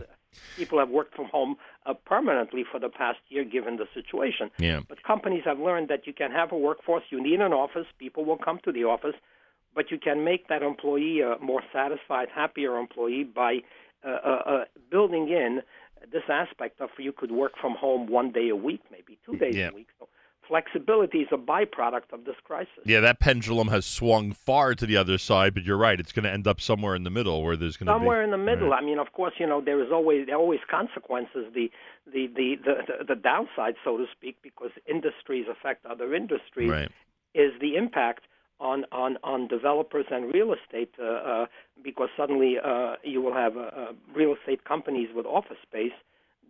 S4: people have worked from home uh, permanently for the past year given the situation.
S2: Yeah.
S4: But companies have learned that you can have a workforce, you need an office, people will come to the office, but you can make that employee a more satisfied, happier employee by uh, uh, uh building in this aspect of you could work from home one day a week, maybe two days
S2: yeah.
S4: a week. So flexibility is a byproduct of this crisis.
S2: Yeah, that pendulum has swung far to the other side, but you're right; it's going to end up somewhere in the middle, where there's going
S4: to somewhere
S2: be,
S4: in the middle. Right. I mean, of course, you know there is always there are always consequences. The the, the the the downside, so to speak, because industries affect other industries,
S2: right.
S4: is the impact on on on developers and real estate uh, uh, because suddenly uh, you will have uh, uh, real estate companies with office space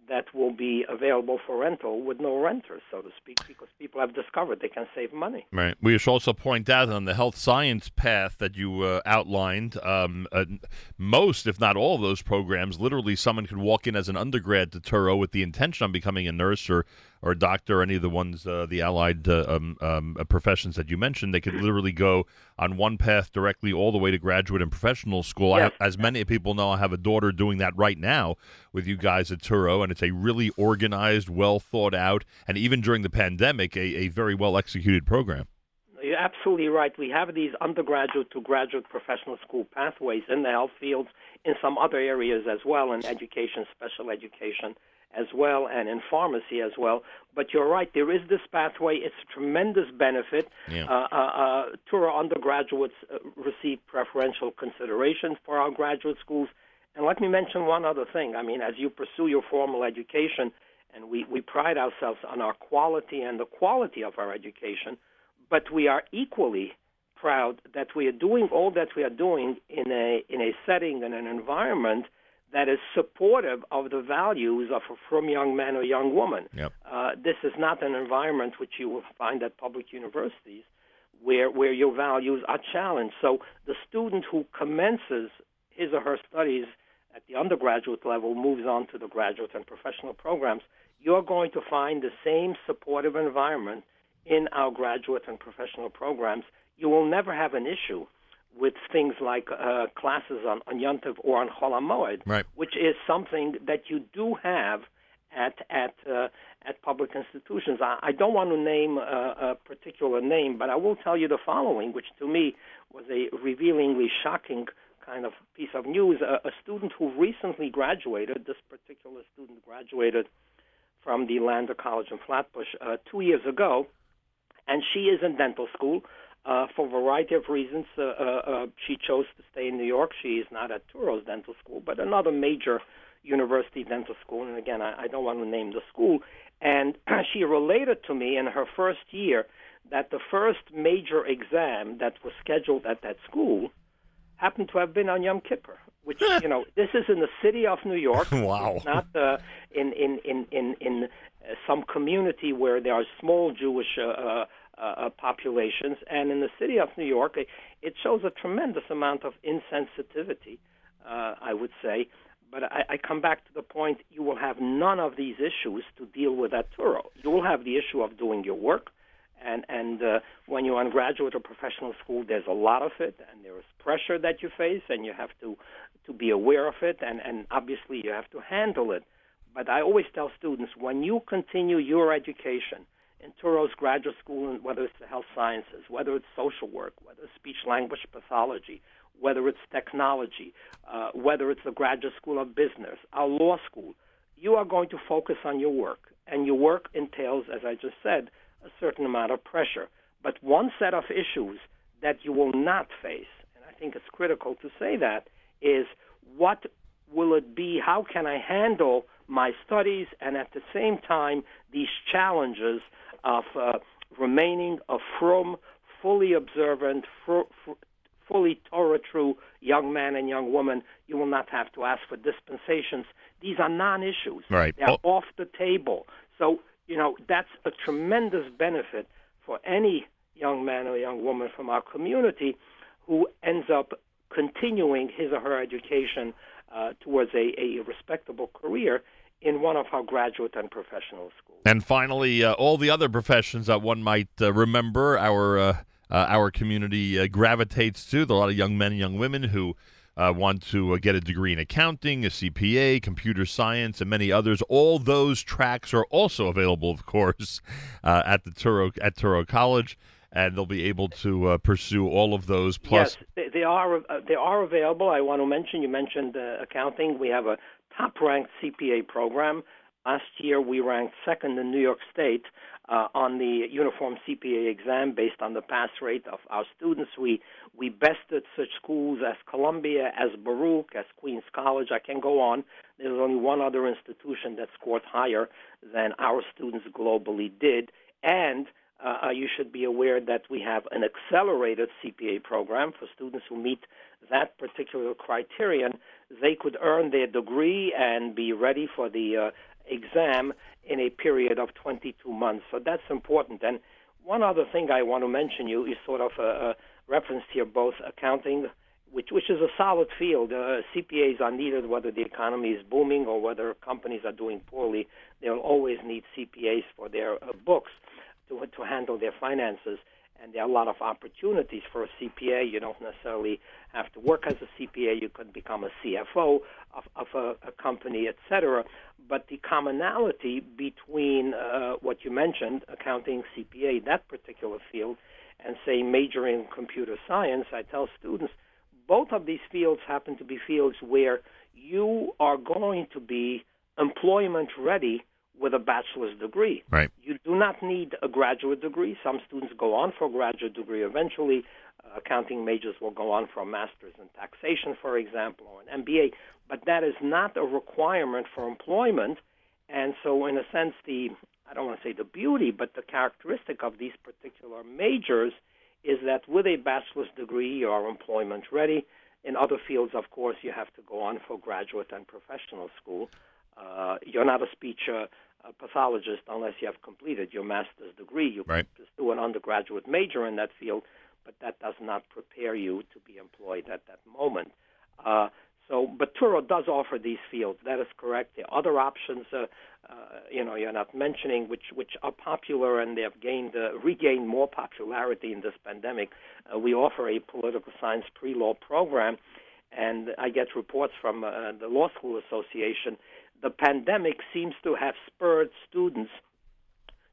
S4: that will be available for rental with no renters, so to speak, because people have discovered they can save money.
S2: Right. We should also point out on the health science path that you uh, outlined, um, uh, most, if not all, of those programs, literally someone could walk in as an undergrad to Touro with the intention of becoming a nurse or or a doctor, any of the ones, uh, the allied uh, um, um, uh, professions that you mentioned, they could literally go on one path directly all the way to graduate and professional school.
S4: Yes.
S2: I, as many people know, I have a daughter doing that right now with you guys at Touro, and it's a really organized, well thought out, and even during the pandemic, a, a very well executed program.
S4: You're absolutely right. We have these undergraduate to graduate professional school pathways in the health fields, in some other areas as well, in education, special education as well and in pharmacy as well. But you're right, there is this pathway. It's a tremendous benefit.
S2: Yeah.
S4: Uh, uh, uh, undergraduates uh, receive preferential considerations for our graduate schools. And let me mention one other thing. I mean, as you pursue your formal education, and we, we pride ourselves on our quality and the quality of our education, but we are equally proud that we are doing all that we are doing in a in a setting and an environment that is supportive of the values of a frum young man or young woman.
S2: Yep.
S4: Uh, this is not an environment which you will find at public universities where, where your values are challenged. So the student who commences his or her studies at the undergraduate level moves on to the graduate and professional programs, you're going to find the same supportive environment in our graduate and professional programs. You will never have an issue with things like uh, classes on, on Yontiv or on Chol Hamoed,
S2: right.
S4: which is something that you do have at at uh, at public institutions. I, I don't want to name a, a particular name, but I will tell you the following, which to me was a revealingly shocking kind of piece of news. A, a student who recently graduated, this particular student graduated from the Lander College in Flatbush uh, two years ago, and she is in dental school. Uh, for a variety of reasons, uh, uh, uh, she chose to stay in New York. She is not at Touro's dental school, but another major university dental school. And again, I, I don't want to name the school. And she related to me in her first year that the first major exam that was scheduled at that school happened to have been on Yom Kippur, which you know this is in the city of New York.
S2: Wow.
S4: It's not uh, in in in in in uh, some community where there are small Jewish uh, uh, uh, populations, and in the city of New York, it, shows a tremendous amount of insensitivity. Uh, I would say. But I, I come back to the point: you will have none of these issues to deal with at Touro. You will have the issue of doing your work, and and uh, when you're on graduate or professional school, there's a lot of it, and there is pressure that you face, and you have to to be aware of it, and and obviously you have to handle it. But I always tell students when you continue your education in Touro's graduate school, and whether it's the health sciences, whether it's social work, whether it's speech language pathology, whether it's technology, uh, whether it's the graduate school of business, our law school, you are going to focus on your work. And your work entails, as I just said, a certain amount of pressure. But one set of issues that you will not face, and I think it's critical to say that, is what will it be? How can I handle my studies and at the same time these challenges of uh, remaining a frum, fully observant, fr- fr- fully Torah true young man and young woman, you will not have to ask for dispensations. These are non issues.
S2: Right.
S4: They're
S2: Oh.
S4: off the table. So, you know, that's a tremendous benefit for any young man or young woman from our community who ends up continuing his or her education uh, towards a, a respectable career in one of our graduate and professional schools.
S2: And finally, uh, all the other professions that one might uh, remember our uh, uh, our community uh, gravitates to. There are a lot of young men and young women who uh, want to uh, get a degree in accounting, a CPA, computer science, and many others. All those tracks are also available, of course, uh, at the Touro at Touro College, and they'll be able to uh, pursue all of those. Plus,
S4: yes, they, they are uh, they are available. I want to mention you mentioned uh, accounting. We have a top ranked CPA program. Last year we ranked second in New York State uh, on the uniform CPA exam based on the pass rate of our students. We we bested such schools as Columbia, as Baruch, as Queens College. I can go on. There's only one other institution that scored higher than our students globally did, and uh, you should be aware that we have an accelerated CPA program for students who meet that particular criterion. They could earn their degree and be ready for the uh, exam in a period of 22 months. So that's important. And one other thing I want to mention you is sort of a, a reference here both accounting, which which is a solid field. Uh, CPAs are needed whether the economy is booming or whether companies are doing poorly. They'll always need CPAs for their uh, books to to handle their finances. And there are a lot of opportunities for a CPA. You don't necessarily have to work as a CPA. You could become a CFO of, of a, a company, etc. But the commonality between uh, what you mentioned, accounting, CPA, that particular field, and say majoring in computer science, I tell students both of these fields happen to be fields where you are going to be employment ready with a bachelor's degree.
S2: Right.
S4: You do not need a graduate degree. Some students go on for a graduate degree eventually. Uh, accounting majors will go on for a master's in taxation, for example, or an MBA. But that is not a requirement for employment. And so, in a sense, the I don't want to say the beauty, but the characteristic of these particular majors is that with a bachelor's degree, you are employment ready. In other fields, of course, you have to go on for graduate and professional school. Uh, you're not a speech uh, pathologist unless you have completed your master's degree. You
S2: Right.
S4: pursue an undergraduate major in that field, but that does not prepare you to be employed at that moment. Uh, so, but Touro does offer these fields. That is correct. There are other options, uh, uh, you know, you're not mentioning, which which are popular and they have gained uh, regained more popularity in this pandemic. Uh, we offer a political science pre-law program, and I get reports from uh, the Law School Association. The pandemic seems to have spurred students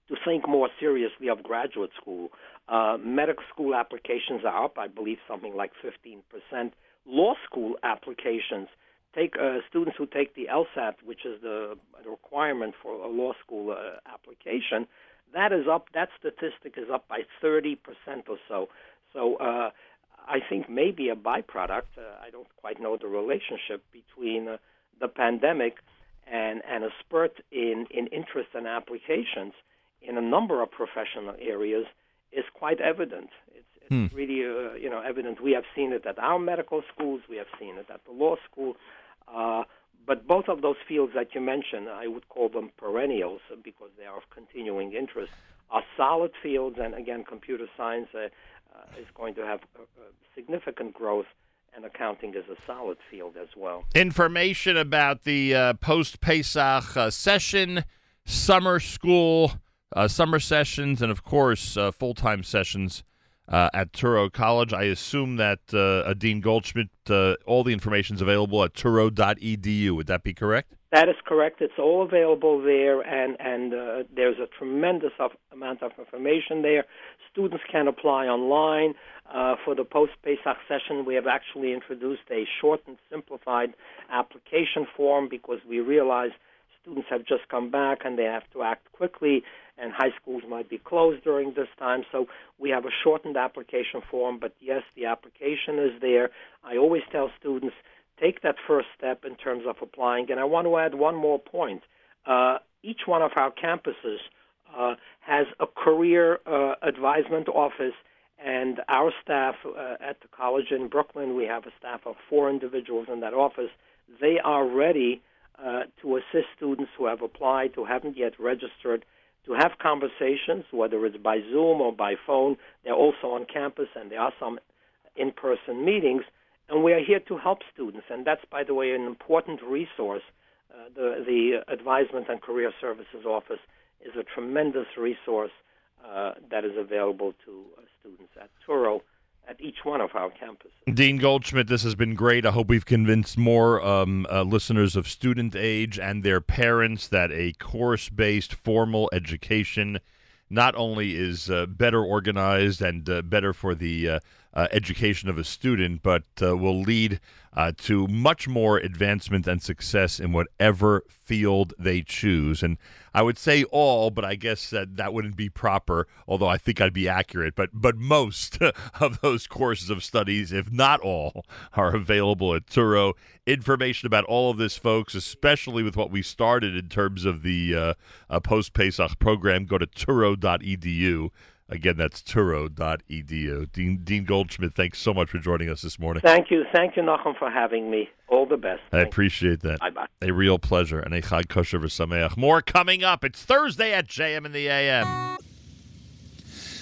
S4: to think more seriously of graduate school. Uh, medical school applications are up, I believe, something like 15%. Law school applications take uh, students who take the LSAT, which is the, requirement for a law school uh, application. That is up. That statistic is up by 30% or so. So uh, I think maybe a byproduct. Uh, I don't quite know the relationship between uh, the pandemic and and a spurt in in interest and applications in a number of professional areas is quite evident. It's, it's
S2: Hmm.
S4: really uh, you know evident. We have seen it at our medical schools. We have seen it at the law school. Uh, but both of those fields that you mentioned, I would call them perennials because they are of continuing interest, are solid fields. And again, computer science uh, uh, is going to have uh, uh, significant growth, and accounting is a solid field as well.
S2: Information about the uh, post Pesach uh, session, summer school, uh, summer sessions, and of course, uh, full time sessions uh, at Touro College. I assume that uh, Dean Goldschmidt, all the information is available at touro.edu. Would that be correct?
S4: That is correct. It's all available there, and and uh, there's a tremendous of, amount of information there. Students can apply online uh, for the post Pesach session. We have actually introduced a short and simplified application form because we realize students have just come back and they have to act quickly, and high schools might be closed during this time. So we have a shortened application form. But yes, the application is there. I always tell students take that first step in terms of applying. And I want to add one more point. Uh, each one of our campuses uh, has a career uh, advisement office, and our staff uh, at the college in Brooklyn, we have a staff of four individuals in that office. They are ready uh, to assist students who have applied, who haven't yet registered, to have conversations, whether it's by Zoom or by phone. They're also on campus, and there are some in person meetings and we are here to help students. And that's, by the way, an important resource. Uh, the the Advisement and Career Services Office is a tremendous resource uh, that is available to uh, students at Touro at each one of our campuses.
S2: Dean Goldschmidt, this has been great. I hope we've convinced more um, uh, listeners of student age and their parents that a course based formal education not only is uh, better organized and uh, better for the uh, education of a student, but uh, will lead uh, to much more advancement and success in whatever field they choose. And I would say all, but I guess that that wouldn't be proper. Although I think I'd be accurate. But but most of those courses of studies, if not all, are available at Touro. Information about all of this, folks, especially with what we started in terms of the uh, uh, post Pesach program, go to touro.edu. Again, that's touro.edu. Dean, Dean Goldschmidt, thanks so much for joining us this morning.
S4: Thank you. Thank you, Nachum, for having me. All the best.
S2: I
S4: Thank
S2: appreciate that.
S4: Bye bye.
S2: A real pleasure and a Chag Kosher v'Sameach. More coming up. It's Thursday at JM in the AM.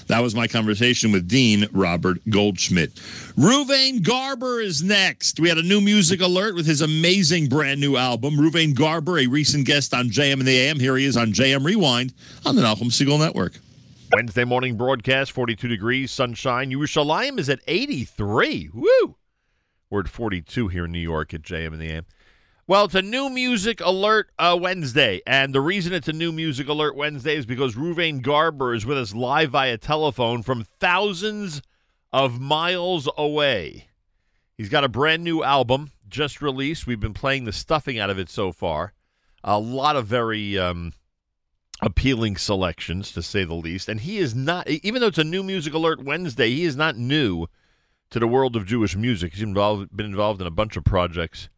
S1: That was my conversation with Dean Robert Goldschmidt. Ruvain Garber is next. We had a new music alert with his amazing brand new album. Ruvain Garber, a recent guest on JM in the AM. Here he is on JM Rewind on the Nachum Segal Network.
S2: Wednesday morning broadcast, 42 degrees, sunshine. Yerushalayim is at 83. Woo! We're at 42 here in New York at JM in the AM. Well, it's a new music alert uh, Wednesday, and the reason it's a new music alert Wednesday is because Ruvain Garber is with us live via telephone from thousands of miles away. He's got a brand new album just released. We've been playing the stuffing out of it so far. A lot of very um, appealing selections, to say the least. And he is not, even though it's a new music alert Wednesday, he is not new to the world of Jewish music. He's involved, been involved in a bunch of projects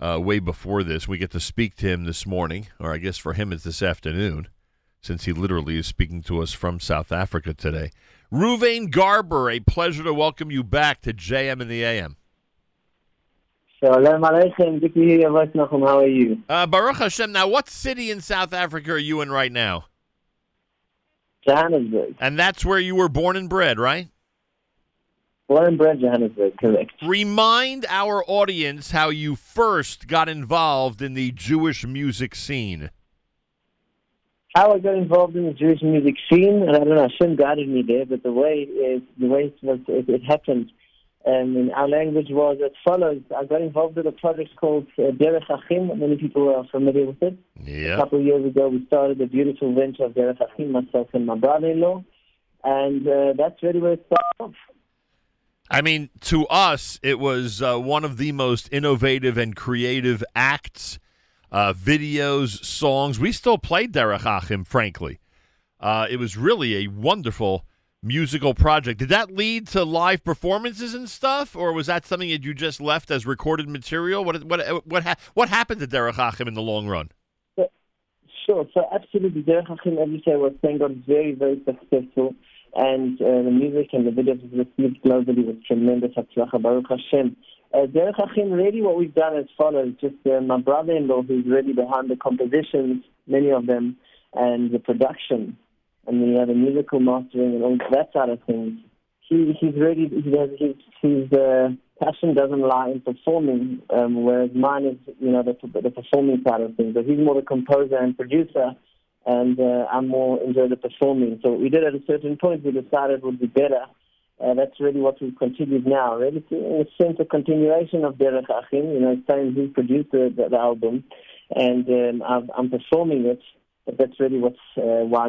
S2: uh, way before this. We get to speak to him this morning, or I guess for him it's this afternoon, since he literally is speaking to us from South Africa today. Ruvain Garber, a pleasure to welcome you back to JM in the AM.
S5: Shalom Aleichem. Good to hear your voice. How are you?
S2: Uh, Baruch Hashem. Now, what city in South Africa are you in right now?
S5: Johannesburg.
S2: And that's where you were born and bred, right?
S5: Born and bred Johannesburg, correct.
S2: Remind our audience how you first got involved in the Jewish music scene.
S5: How I got involved in the Jewish music scene, and I don't know, Hashem guided me there, but the way it, the way it, was, it, it happened um, in our language was as follows. I got involved with a project called uh, Derech Achim. Many people are familiar with it.
S2: Yeah.
S5: A couple of years ago, we started a beautiful venture of Derech Achim, myself and my brother-in-law, and uh, that's really where it started off.
S2: I mean, to us, it was uh, one of the most innovative and creative acts, uh, videos, songs. We still played Derech Achim, frankly. Uh, it was really a wonderful musical project. Did that lead to live performances and stuff, or was that something that you just left as recorded material? What what what ha- what happened to Derech Achim in the long run?
S5: Sure. So absolutely, Derech Achim, as you say, was thank God very, very successful. and uh, the music and the videos received globally with tremendous Baruch Hashem. Uh, Derech Achim, really what we've done as follows, just uh, my brother-in-law who's really behind the compositions, many of them, and the production, and you know, the musical mastering and all that side of things. He, he's really, he has, his, his uh, passion doesn't lie in performing, um, whereas mine is, you know, the, the performing side of things. But he's more the composer and producer, and uh, I'm more enjoy the performing. So we did at a certain point, we decided would be better uh, that's really what we've continued now. Really, in a sense, a continuation of Derech Achim. You know, it's saying he produced the, the, album, and um, I'm, I'm performing it. But that's really what's uh, why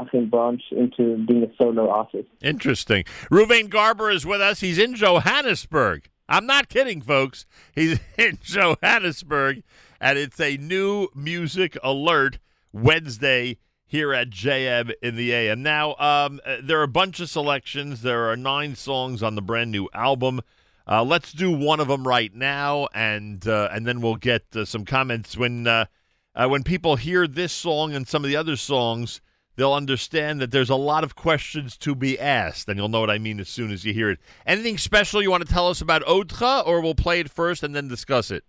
S5: Derech Achim branched into being a solo artist.
S2: Interesting. Ruvain Garber is with us. He's in Johannesburg. I'm not kidding, folks. He's in Johannesburg, and it's a new music alert Wednesday here at JM in the AM. Now, um, uh, there are a bunch of selections. There are nine songs on the brand new album. Uh, let's do one of them right now, and uh, and then we'll get uh, some comments when uh, uh, when people hear this song and some of the other songs. They'll understand that there's a lot of questions to be asked, and you'll know what I mean as soon as you hear it. Anything special you want to tell us about Odcha, or we'll play it first and then discuss it?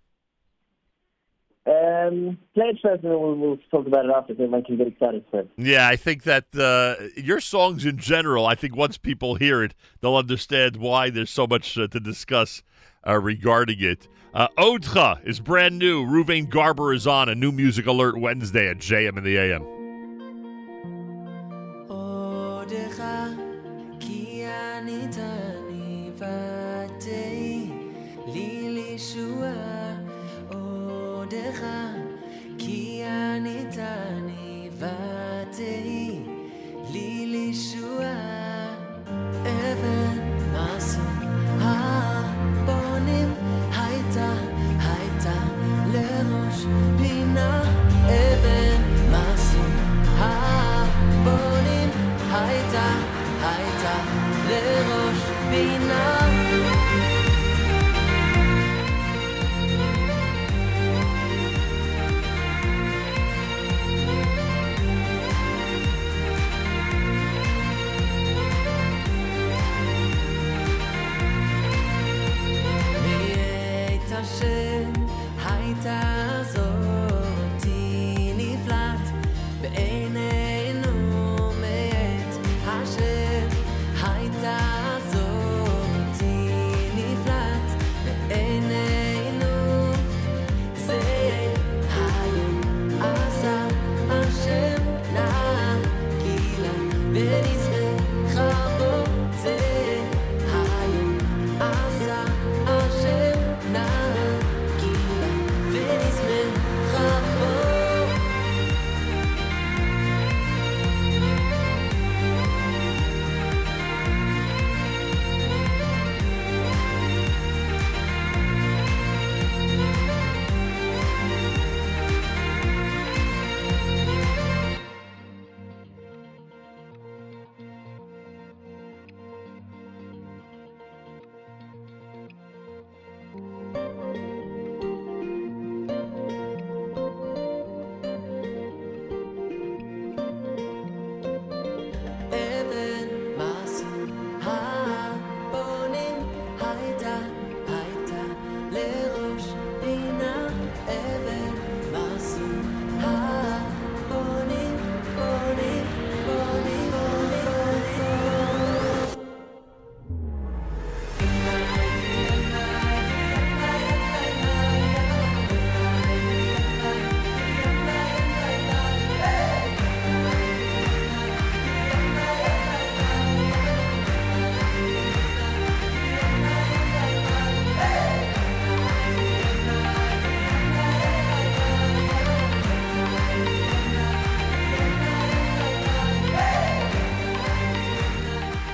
S5: Um, play it first, and we'll, we'll talk about it after. So I can get excited for it.
S2: Yeah, I think that uh, your songs in general. I think once people hear it, they'll understand why there's so much uh, to discuss uh, regarding it. Uh, Odcha is brand new. Ruvain Garber is on a new music alert Wednesday at JM in the AM.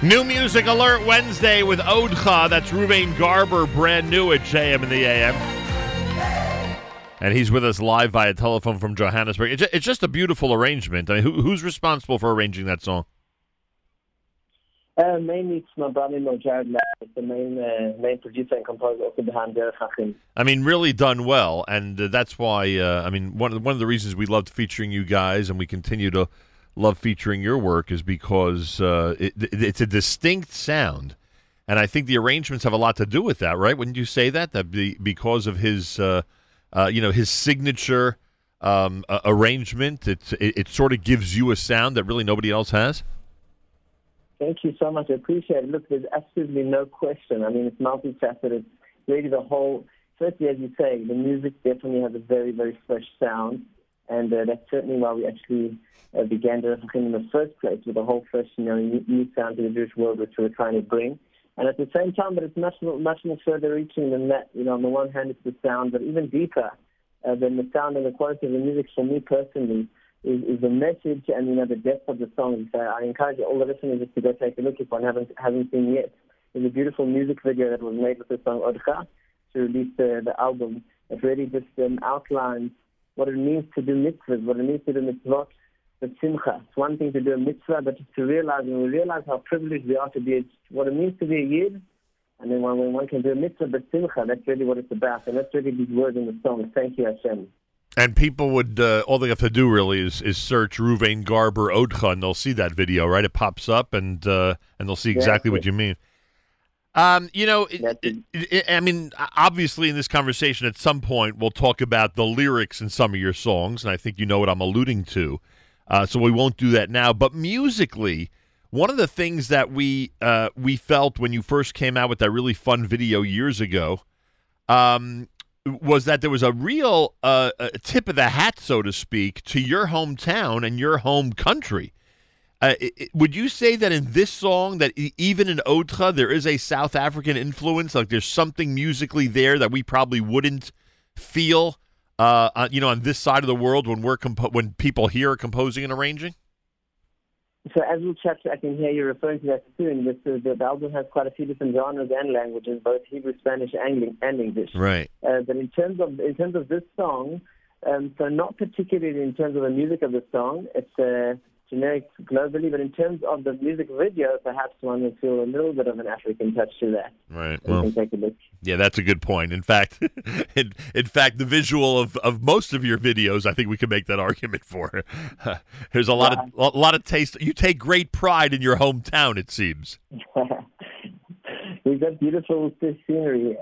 S2: New Music Alert Wednesday with Odcha. That's Ruvain Garber, brand new at JM in the AM. And he's with us live via telephone from Johannesburg. It's just a beautiful arrangement. I mean, who, who's responsible for arranging that song?
S5: Uh, mainly it's my brother-in-law Jared the main uh, main producer and composer also behind Achim.
S2: I mean, really done well, and uh, that's why. Uh, I mean, one of one of the reasons we loved featuring you guys, and we continue to love featuring your work is because uh, it, it's a distinct sound, and I think the arrangements have a lot to do with that, right? Wouldn't you say that that be, because of his, uh, uh, you know, his signature um, arrangement, it, it it sort of gives you a sound that really nobody else has.
S5: Thank you so much. I appreciate it. Look, there's absolutely no question. I mean, it's multifaceted. It's really, the whole. Firstly, as you say, the music definitely has a very, very fresh sound, and uh, that's certainly why we actually uh, began to in the first place with a whole fresh, you know, new, sound to the Jewish world, which we were trying to bring. And at the same time, but it's much much more further reaching than that. You know, on the one hand, it's the sound, but even deeper uh, than the sound and the quality of the music for me personally is, is the message and you know the depth of the song. So I encourage all the listeners just to go take a look if one haven't hasn't seen yet. There's a beautiful music video that was made with the song Odcha to release the, the album. It really just um, outlines what it means to do mitzvahs, what it means to do mitzvot with simcha. It's one thing to do a mitzvah, but just to realize, when we realize how privileged we are to be, what it means to be a yid, and then when, when one can do a mitzvah but simcha, that's really what it's about. And that's really these words in the song. Thank you, Hashem.
S2: And people would uh, all they have to do really is, is search Ruvain Garber Odcha, and they'll see that video, right? It pops up, and uh, and they'll see exactly what you mean. Um, you know, it, it, I mean, obviously, in this conversation, at some point, we'll talk about the lyrics in some of your songs, and I think you know what I'm alluding to. Uh, so we won't do that now. But musically, one of the things that we uh, we felt when you first came out with that really fun video years ago um, was that there was a real uh, a tip of the hat, so to speak, to your hometown and your home country. Uh, it, would you say that in this song, that even in Odcha, there is a South African influence? Like there's something musically there that we probably wouldn't feel, uh, you know, on this side of the world when we're compo- when people here are composing and arranging.
S5: So as we chat, I can hear you referring to that soon. This, uh, the album has quite a few different genres and languages, both Hebrew, Spanish, and, and English.
S2: Right.
S5: Uh, but in terms of in terms of this song, um, so not particularly in terms of the music of the song, it's uh, generic globally, but in terms of the music video, perhaps one would feel a little bit of an African touch to that.
S2: Right.
S5: Well, you can take a look.
S2: Yeah, that's a good point. In fact, in, in fact, the visual of, of most of your videos, I think we can make that argument for. there's a lot yeah. of a lot of taste. You take great pride in your hometown, it seems.
S5: We've got beautiful scenery here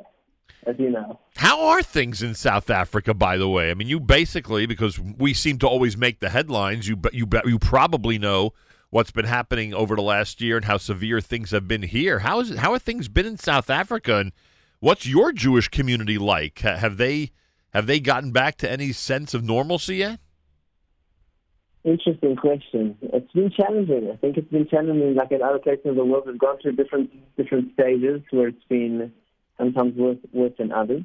S5: as you know.
S2: How are things in South Africa, by the way? I mean, you basically, because we seem to always make the headlines, you you you probably know what's been happening over the last year and how severe things have been here. How is how have things been in South Africa, and what's your Jewish community like? Have they have they gotten back to any sense of normalcy yet?
S5: Interesting question. It's been challenging. I think it's been challenging. Like in other places of the world, we've gone through different different stages where it's been sometimes worse, worse than others.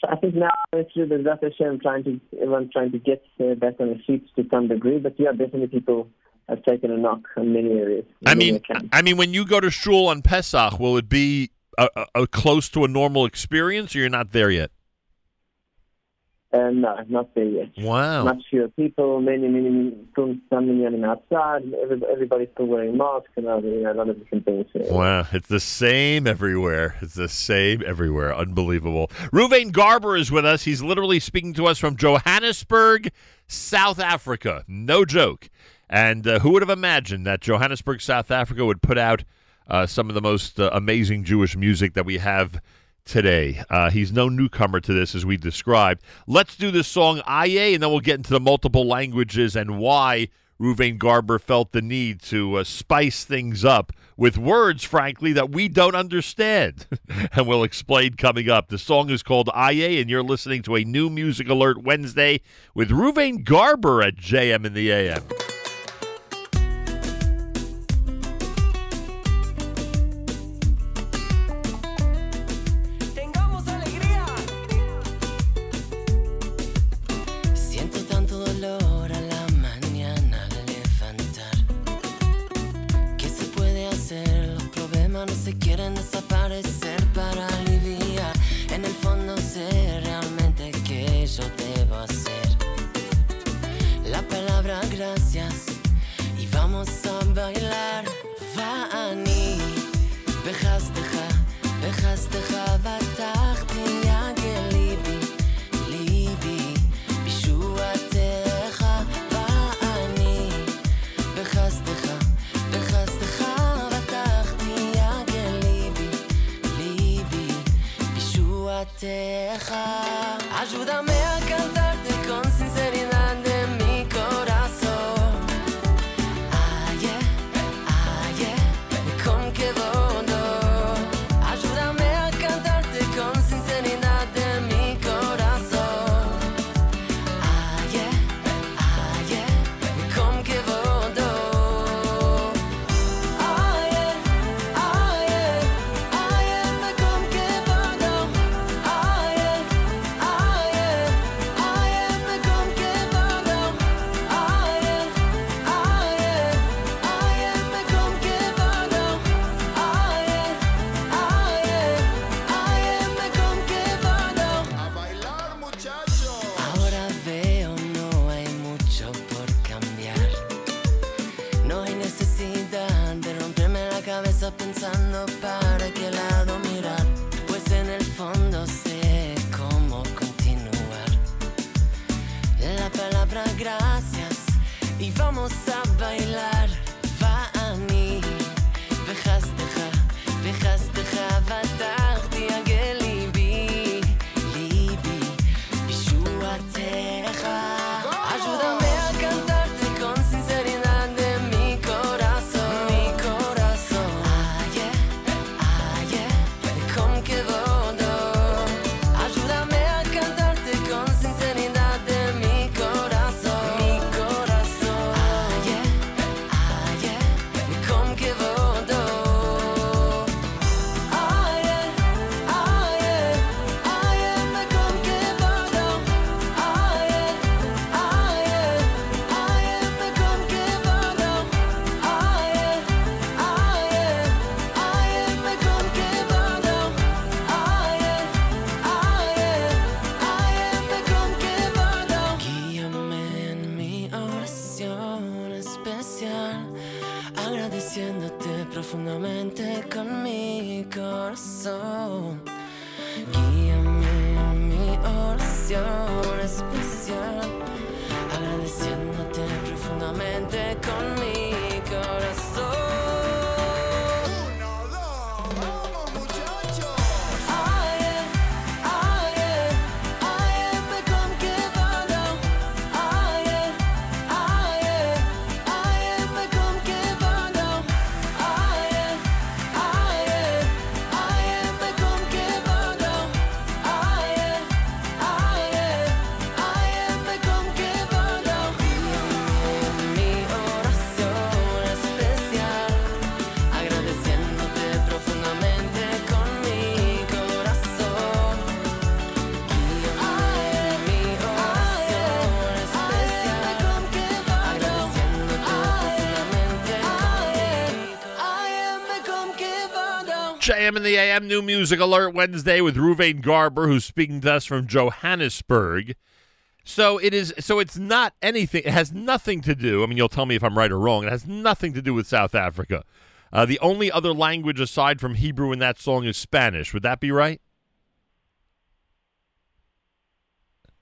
S5: So I think now actually there's that Hashem trying to everyone's trying to get uh, back on the feet to some degree, but yeah, definitely people have taken a knock in many areas.
S2: I mean, I mean, when you go to shul on Pesach, will it be a, a, a close to a normal experience, or you're not there yet?
S5: Uh, no, not there yet.
S2: Wow.
S5: Much fewer people, many, many, many people standing outside. Everybody, everybody's still wearing masks and other, you know, a lot of different things.
S2: Wow. It's the same everywhere. It's the same everywhere. Unbelievable. Ruvain Garber is with us. He's literally speaking to us from Johannesburg, South Africa. No joke. And uh, who would have imagined that Johannesburg, South Africa would put out uh, some of the most uh, amazing Jewish music that we have today. Uh, he's no newcomer to this, as we described. Let's do this song, Aye, and then we'll get into the multiple languages and why Ruvain Garber felt the need to uh, spice things up with words, frankly, that we don't understand. and we'll explain coming up. The song is called Aye, and you're listening to a new Music Alert Wednesday with Ruvain Garber at JM in the AM. 7 in the a.m. New Music Alert Wednesday with Ruvain Garber, who's speaking to us from Johannesburg. So it is. So it's not anything. It has nothing to do. I mean, you'll tell me if I'm right or wrong. It has nothing to do with South Africa. Uh, the only other language aside from Hebrew in that song is Spanish. Would that be right?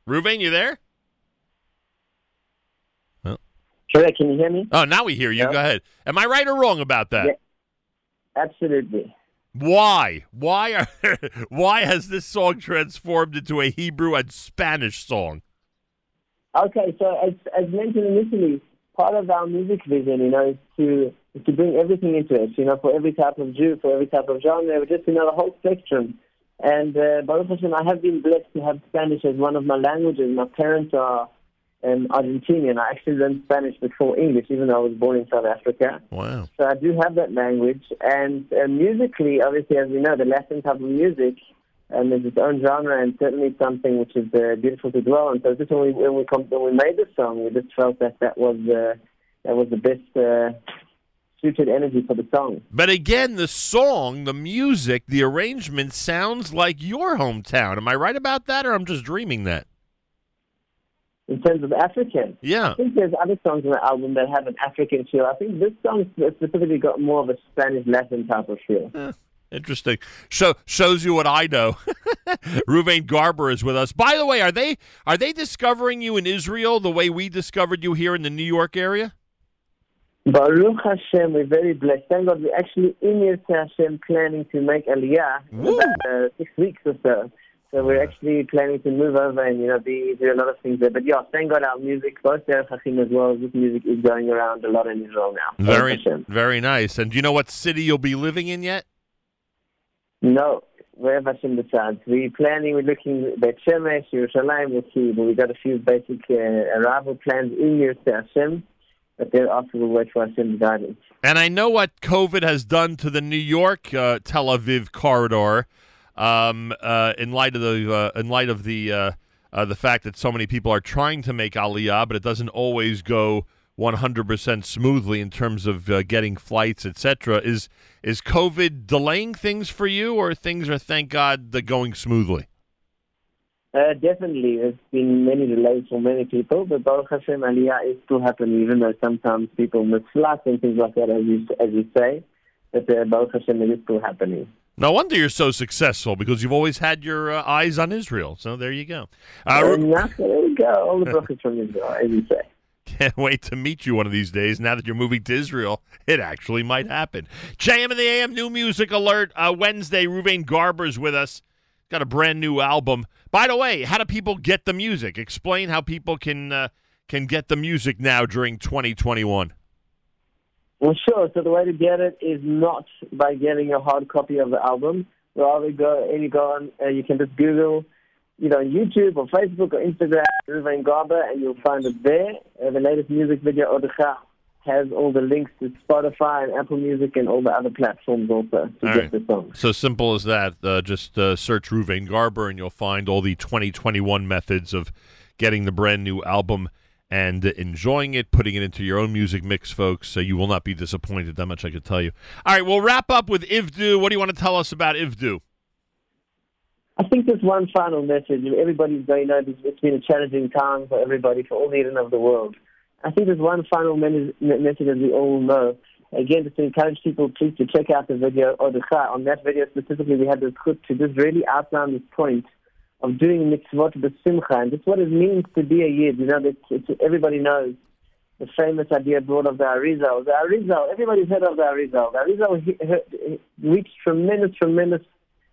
S2: Ruvain, you there?
S5: Well, sure. Can you hear me?
S2: Oh, now we hear you.
S5: No.
S2: Go ahead. Am I right or wrong about that?
S5: Yeah, absolutely.
S2: Why? Why are? why has this song transformed into a Hebrew and Spanish song?
S5: Okay, so as, as mentioned initially, part of our music vision, you know, is to is to bring everything into it. You know, for every type of Jew, for every type of genre, just you know the whole spectrum. And uh, Baruch Hashem, I have been blessed to have Spanish as one of my languages. My parents are um, Argentinian. I actually learned Spanish before English, even though I was born in South Africa.
S2: Wow.
S5: So I do have that language. And uh, musically, obviously, as we know, the Latin type of music um, is its own genre and certainly something which is uh, beautiful to dwell on. So just when we when we, com- when we made the song, we just felt that that was uh, that was the best uh, suited energy for the song.
S2: But again, the song, the music, the arrangement sounds like your hometown. Am I right about that, or I'm just dreaming that?
S5: In terms of African,
S2: Yeah.
S5: I think there's other songs on the album that have an African feel. I think this song specifically got more of a Spanish Latin type of feel.
S2: Interesting. So shows you what I know. Ruvain Garber is with us. By the way, are they are they discovering you in Israel the way we discovered you here in the New York area?
S5: Baruch Hashem, we're very blessed. Thank God we're actually in Yirtzeh Hashem planning to make Aliyah in about uh, six weeks or so. So we're actually planning to move over and you know be do a lot of things there. But yeah, thank God our music, both Derech Hachim as well this music, is going around a lot in Israel now.
S2: Very, very nice. And do you know what city you'll be living in yet?
S5: No, wherever Hashem decides. We're planning. We're looking Bet Shemesh, Yerushalayim. We'll see. But we've got a few basic uh, arrival plans in to Hashem. But thereafter, we'll wait for Hashem's guidance.
S2: And I know what COVID has done to the New York uh, Tel Aviv corridor. Um, uh, in light of the uh, in light of the uh, uh, the fact that so many people are trying to make Aliyah, but it doesn't always go 100% smoothly in terms of uh, getting flights, etc. Is is COVID delaying things for you, or things are thank God going smoothly?
S5: Uh, definitely, there's been many delays for many people, but Baruch Hashem, Aliyah is still happening, even though sometimes people miss flights and things like that, as you, as you say. But uh, Baruch Hashem, it is still happening.
S2: No wonder you're so successful because you've always had your uh, eyes on Israel. So there you go. Uh,
S5: there we go, all the brachas from Israel, as you say.
S2: Can't wait to meet you one of these days. Now that you're moving to Israel, it actually might happen. JM and the AM New Music Alert uh, Wednesday. Ruvain Garber's with us. Got a brand new album. By the way, how do people get the music? Explain how people can uh, can get the music now during 2021.
S5: Well, sure. So the way to get it is not by getting a hard copy of the album. Rather, go and you go on. Uh, you can just Google, you know, YouTube or Facebook or Instagram, Ruvain Garber, and you'll find it there. Uh, the latest music video, Odcha, has all the links to Spotify and Apple Music and all the other platforms also to
S2: All
S5: get
S2: right.
S5: the song.
S2: So simple as that. Uh, just uh, search Ruvain Garber and you'll find all the 2021 methods of getting the brand new album and enjoying it, putting it into your own music mix, folks. So you will not be disappointed. That much I can tell you. All right, we'll wrap up with Ivdu. What do you want to tell us about Ivdu?
S5: I think there's one final message. Everybody's going, know, it's been a challenging time for everybody, for all the Yidden of the world. I think there's one final message that we all know. Again, just to encourage people, please, to check out the video, Odcha. On that video specifically, we had this clip to just really outline this point of doing mitzvot b'simcha, and just what it means to be a yid. You know, it's, everybody knows the famous idea brought of the Arizal. The Arizal, everybody's heard of the Arizal. The Arizal he, he, reached tremendous, tremendous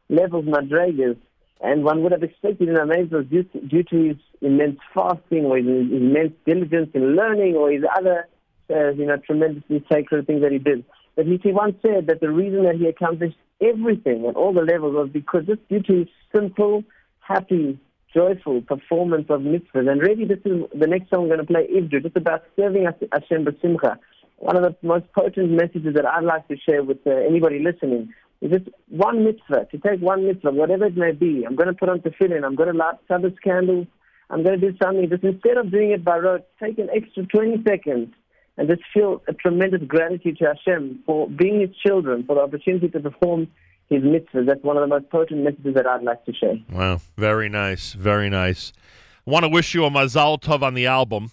S5: levels, madrigas, and one would have expected in Amaze due to, due to his immense fasting or his immense diligence in learning or his other, uh, you know, tremendously sacred things that he did. But he, he once said that the reason that he accomplished everything at all the levels was because just due to his simple, happy, joyful performance of mitzvahs. And really, this is the next song I'm going to play, Ivdu, just about serving Hashem b'simcha. One of the most potent messages that I'd like to share with uh, anybody listening is just one mitzvah, to take one mitzvah, whatever it may be. I'm going to put on tefillin, I'm going to light Sabbath candles, I'm going to do something. Just instead of doing it by rote, take an extra 20 seconds and just feel a tremendous gratitude to Hashem for being His children, for the opportunity to perform His mitzvahs. That's one of the most potent messages that I'd like to share.
S2: Wow, very nice, very nice. I want to wish you a mazal tov on the album.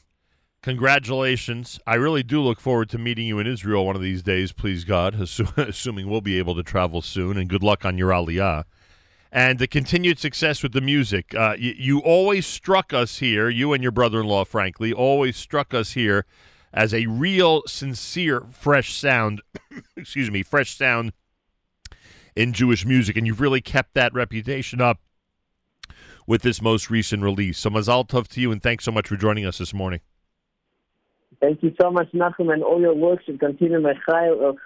S2: Congratulations. I really do look forward to meeting you in Israel one of these days, please God, assuming we'll be able to travel soon. And good luck on your aliyah. And the continued success with the music. Uh, you always struck us here, you and your brother in law, frankly, always struck us here as a real, sincere, fresh sound. excuse me, fresh sound in Jewish music. And you've really kept that reputation up with this most recent release. So mazal tov to you, and thanks so much for joining us this morning.
S5: Thank you so much, Nachum, and all your work should continue. Yitzhayel,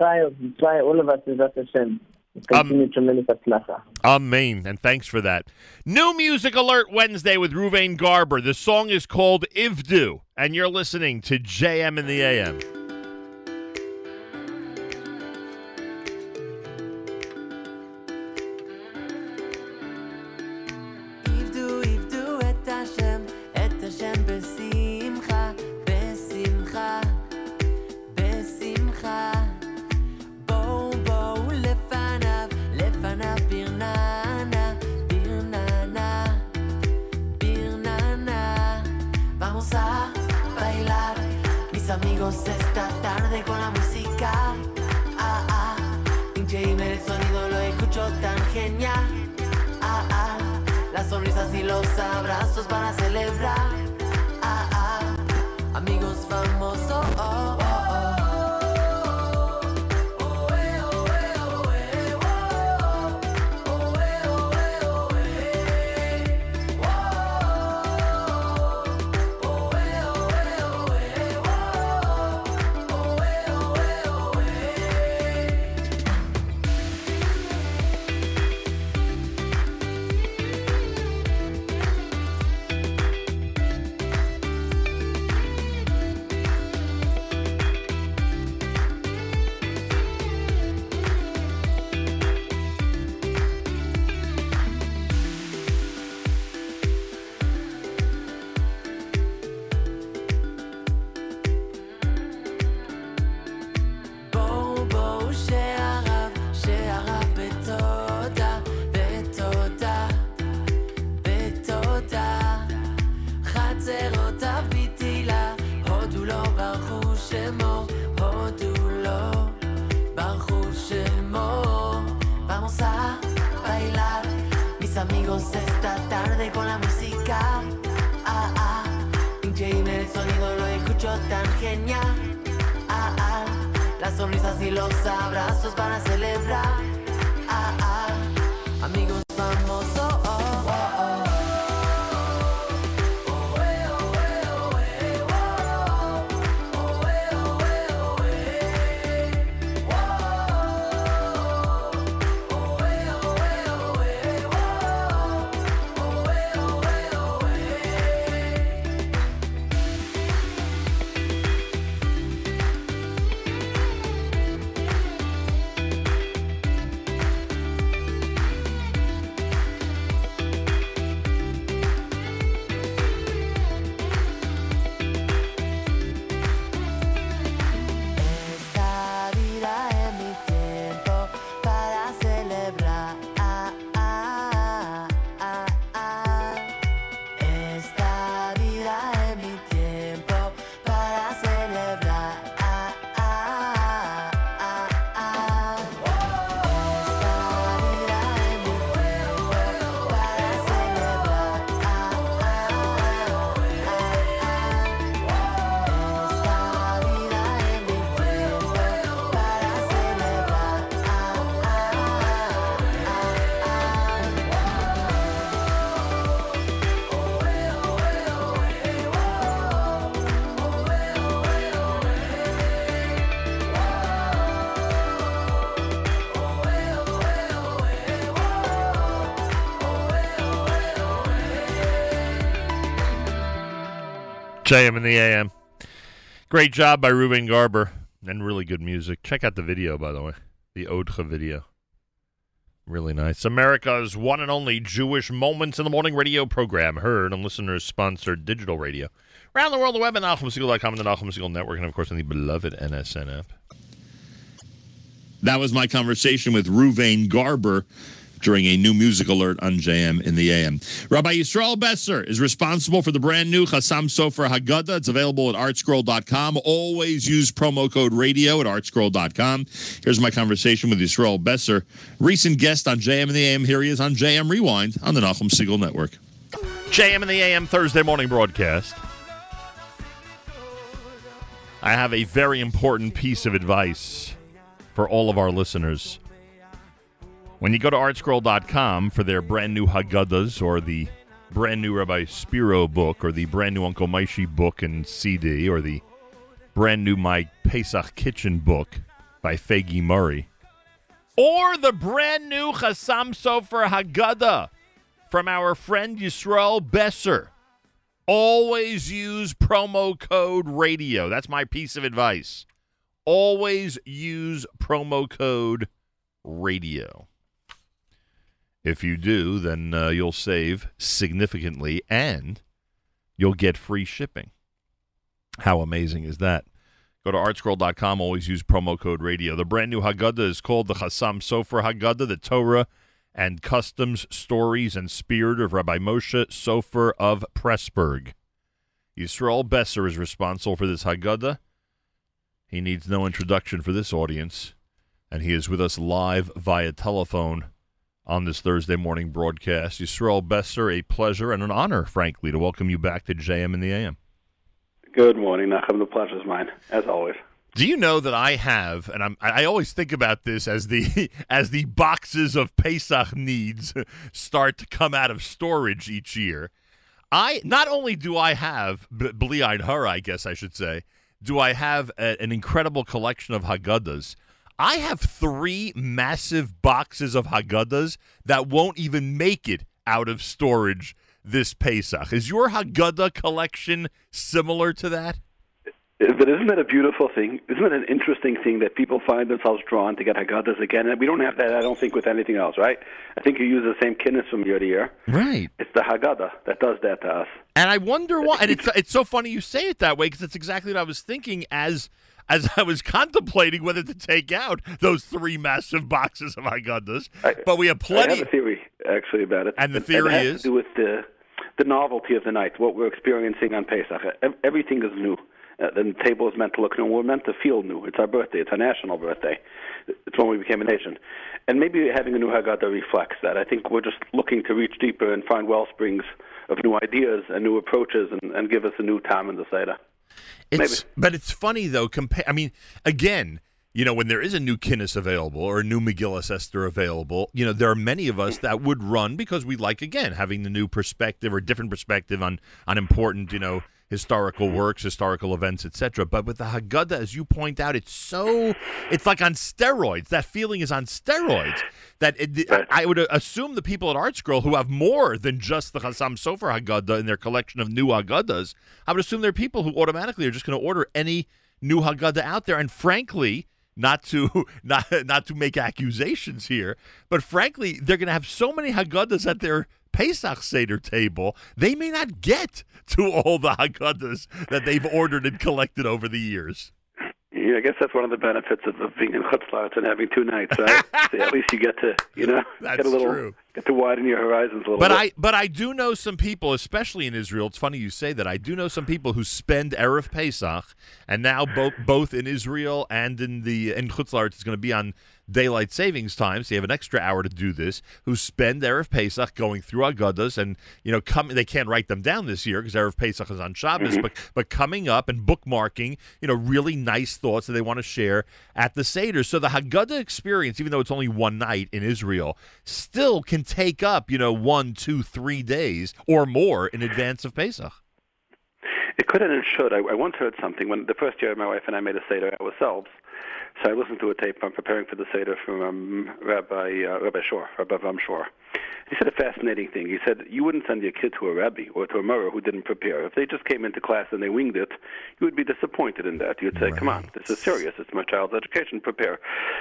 S5: uh, all of us, Hashem. Continue um, tremendous atzlacha.
S2: Amen. And thanks for that. New Music Alert Wednesday with Ruvain Garber. The song is called Ivdu, and you're listening to JM in the AM. JM in the AM. Great job by Ruvain Garber and really good music. Check out the video, by the way, the Odcha video. Really nice. America's one and only Jewish Moments in the Morning radio program, heard on listeners sponsored digital radio. Around the world, the web at NachumSegal.com and the Nachum Segal Network, and of course on the beloved NSN app.
S1: That was my conversation with Ruvain Garber during a new music alert on JM in the AM. Rabbi Yisrael Besser is responsible for the brand new Chassam Sofer Haggadah. It's available at artscroll.com. Always use promo code radio at artscroll.com. Here's my conversation with Yisrael Besser, recent guest on JM in the AM. Here he is on JM Rewind on the Nachum Segal Network.
S2: JM in the AM Thursday morning broadcast. I have a very important piece of advice for all of our listeners. When you go to artscroll.com for their brand new Haggadahs or the brand new Rabbi Spiro book or the brand new Uncle Moishy book and CD or the brand new My Pesach Kitchen book by Faigy Murray or the brand new Chassam Sofer Haggadah from our friend Yisrael Besser. Always use promo code radio. That's my piece of advice. Always use promo code radio. If you do, then uh, you'll save significantly and you'll get free shipping. How amazing is that? Go to artscroll.com. Always use promo code radio. The brand new Haggadah is called the Chassam Sofer Haggadah, the Torah and Customs Stories and Spirit of Rabbi Moshe Sofer of Pressburg. Yisrael Besser is responsible for this Haggadah. He needs no introduction for this audience, and he is with us live via telephone on this Thursday morning broadcast. Yisrael Besser, a pleasure and an honor, frankly, to welcome you back to JM in the AM.
S6: Good morning, Nachum. The pleasure's mine, as always.
S2: Do you know that I have, and I'm, I always think about this as the as the boxes of Pesach needs start to come out of storage each year. I not only do I have Bli Hara, I guess I should say, do I have a, an incredible collection of Haggadahs. I have three massive boxes of Haggadahs that won't even make it out of storage this Pesach. Is your Haggadah collection similar to that?
S6: But isn't that a beautiful thing? Isn't it an interesting thing that people find themselves drawn to get Haggadahs again? And we don't have that, I don't think, with anything else, right? I think you use the same kinnis from year to year.
S2: Right.
S6: It's the Haggadah that does that to us.
S2: And I wonder why. And it's it's so funny you say it that way because it's exactly what I was thinking as as I was contemplating whether to take out those three massive boxes of Haggadahs.
S6: I-
S2: But we have plenty.
S6: I have a theory, actually, about it.
S2: And the
S6: it
S2: theory
S6: has
S2: is?
S6: to do with the, the novelty of the night, what we're experiencing on Pesach. Everything is new. Uh, the table is meant to look new. We're meant to feel new. It's our birthday. It's our national birthday. It's when we became a nation. And maybe having a new Haggadah reflects that. I think we're just looking to reach deeper and find well springs of new ideas and new approaches and, and give us a new time in the Seder.
S2: It's, but it's funny though. Compare. I mean, again, you know, when there is a new Kinnis available or a new Megillah Esther available, you know, there are many of us that would run because we like again having the new perspective or different perspective on on important, you know, historical mm-hmm. works, historical events, etc. But with the Haggadah, as you point out, it's so it's like on steroids. That feeling is on steroids. That it, I would assume the people at Art Scroll who have more than just the Chassam Sofer Haggadah in their collection of new Haggadahs, I would assume they're people who automatically are just going to order any new Haggadah out there. And frankly, not to not not to make accusations here, but frankly, they're going to have so many Haggadahs at their Pesach Seder table, they may not get to all the Haggadahs that they've ordered and collected over the years.
S6: Yeah, I guess that's one of the benefits of, of being in Chutz La'aretz and having two nights. Right? so at least you get to, you know,
S2: That's
S6: get a little,
S2: true.
S6: get to widen your horizons a little
S2: But
S6: bit.
S2: I but I do know some people, especially in Israel. It's funny you say that. I do know some people who spend erev Pesach, and now both both in Israel and in the in Chutz La'aretz is going to be on daylight savings time, so you have an extra hour to do this. Who spend erev Pesach going through Agadas, and you know, come they can't write them down this year because erev Pesach is on Shabbos,
S6: Mm-hmm.
S2: but but coming up and bookmarking, you know, really nice thoughts that they want to share at the Seder. So the Haggadah experience, even though it's only one night in Israel, still can take up, you know, one, two, three days or more in advance of Pesach.
S6: It could and it should. I, I once heard something when the first year my wife and I made a Seder ourselves. So I listened to a tape on preparing for the Seder from um, Rabbi uh, Rabbi Shor, Rabbi Vam Shor. He said a fascinating thing. He said you wouldn't send your kid to a rabbi or to a murrer who didn't prepare. If they just came into class and they winged it, you would be disappointed in that. You'd say, "Come on, this is serious. It's my child's education. Prepare."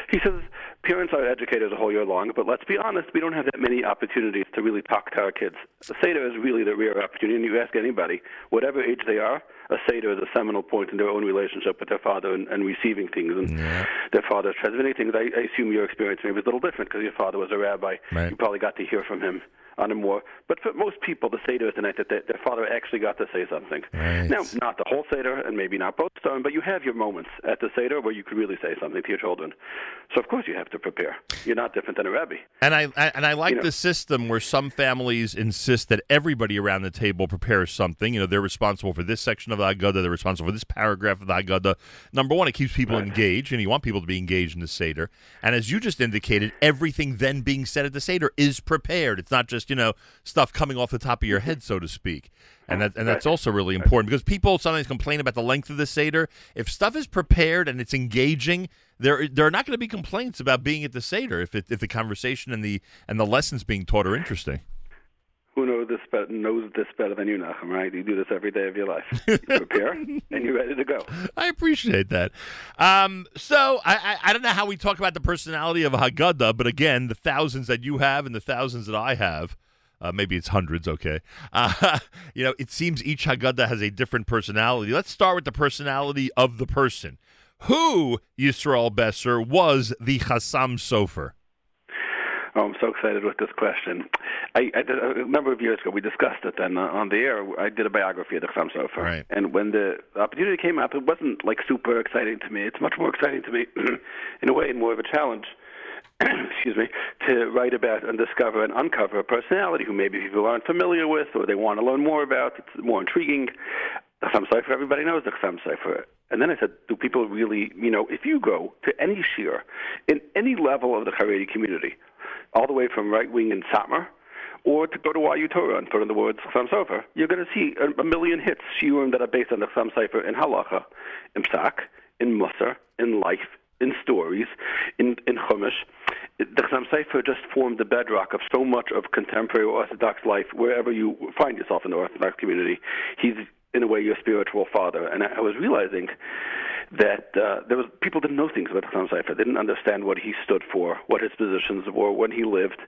S6: He says parents are educated a whole year long, but let's be honest, we don't have that many opportunities to really talk to our kids. The Seder is really the rare opportunity, and you ask anybody, whatever age they are, a Seder is a seminal point in their own relationship with their father and, and receiving things and their father transmitting things. I, I assume your experience maybe was a little different because your father was a rabbi.
S2: Right.
S6: You probably got to hear from him on a more. But for most people, the Seder is the night that their, their father actually got to say something.
S2: Right.
S6: Now, not the whole Seder, and maybe not both time, but you have your moments at the Seder where you could really say something to your children. So of course you have to prepare. You're not different than a rabbi.
S2: And I, I and I like
S6: You know-
S2: the system where some families insist that everybody around the table prepares something. You know, they're responsible for this section of the Haggadah, they're responsible for this paragraph of the Haggadah. Number one, it keeps people engaged, and you want people to be engaged in the Seder. And as you just indicated, everything then being said at the Seder is prepared. It's not just, you know, stuff coming off the top of your head, so to speak. And that and that's also really important because people sometimes complain about the length of the Seder. If stuff is prepared and it's engaging, there there are not going to be complaints about being at the Seder if it, if the conversation and the and the lessons being taught are interesting.
S6: Who knows this better, knows this better than you, Nachum, right? You do this every day of your life. You prepare, and you're ready to go.
S2: I appreciate that. Um, so I, I I don't know how we talk about the personality of a Haggadah, but again, the thousands that you have and the thousands that I have. Uh, maybe it's hundreds, okay. Uh, you know, it seems each Haggadah has a different personality. Let's start with the personality of the person. Who, Yisrael Besser, was the Chassam Sofer?
S6: Oh, I'm so excited with this question. I, I did, a number of years ago, we discussed it then uh, on the air. I did a biography of the Chassam Sofer.
S2: Right.
S6: And when the opportunity came up, it wasn't like super exciting to me. It's much more exciting to me, in a way, and more of a challenge. excuse me, to write about and discover and uncover a personality who maybe people aren't familiar with or they want to learn more about. It's more intriguing. The Chassam Sofer, everybody knows the Chassam Sofer. And then I said, do people really, you know, if you go to any shiur in any level of the Haredi community, all the way from right wing in Satmar, or to go to YU Torah and put in the words Chassam Sofer, you're going to see a, a million hits, shiurim that are based on the Chassam Sofer in halacha, in psak, in musar, in life, in stories, in, in chumash. The Chassam Sofer just formed the bedrock of so much of contemporary Orthodox life wherever you find yourself in the Orthodox community. He's, in a way, your spiritual father. And I, I was realizing that uh, there was people didn't know things about Chassam Sofer. They didn't understand what he stood for, what his positions were, when he lived,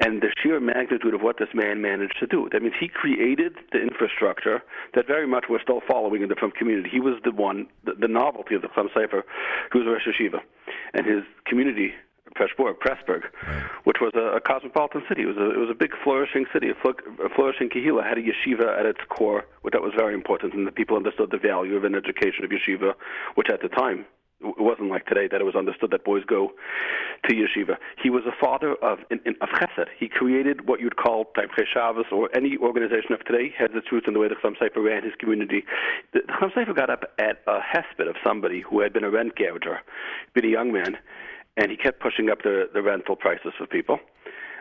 S6: and the sheer magnitude of what this man managed to do. That means he created the infrastructure that very much we're still following in the Frum community. He was the one, the, the novelty of the Chassam Sofer, who was Rosh Yeshiva, and his community Pressburg, Pressburg, which was a, a cosmopolitan city. It was a, it was a big flourishing city, a, fl- a flourishing kahila, had a yeshiva at its core, which that was very important, and the people understood the value of an education of yeshiva, which at the time it wasn't like today that it was understood that boys go to yeshiva. He was a father of in, in, of chesed. He created what you'd call Tomchei Shabbos or any organization of today has its roots in the way that Chassam Sofer ran his community. The, the Sofer got up at a hesped of somebody who had been a rent gouger, been a young man, and he kept pushing up the, the rental prices for people.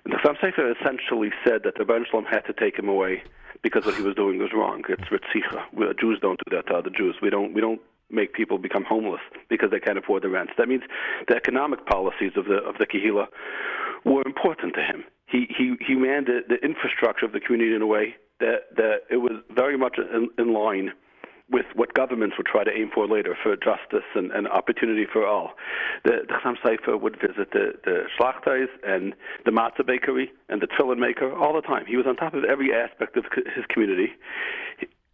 S6: And the Chassam Sofer essentially said that the Shalom had to take him away because what he was doing was wrong. It's ritzicha. Jews don't do that to other Jews. We don't. We don't make people become homeless because they can't afford the rent. That means the economic policies of the of the Kehila were important to him. He he he ran the, the infrastructure of the community in a way that that it was very much in, in line with what governments would try to aim for later for justice and, and opportunity for all. The, the Chassam Sofer would visit the, the Schlachtais and the matzah bakery and the tefillin maker all the time. He was on top of every aspect of his community.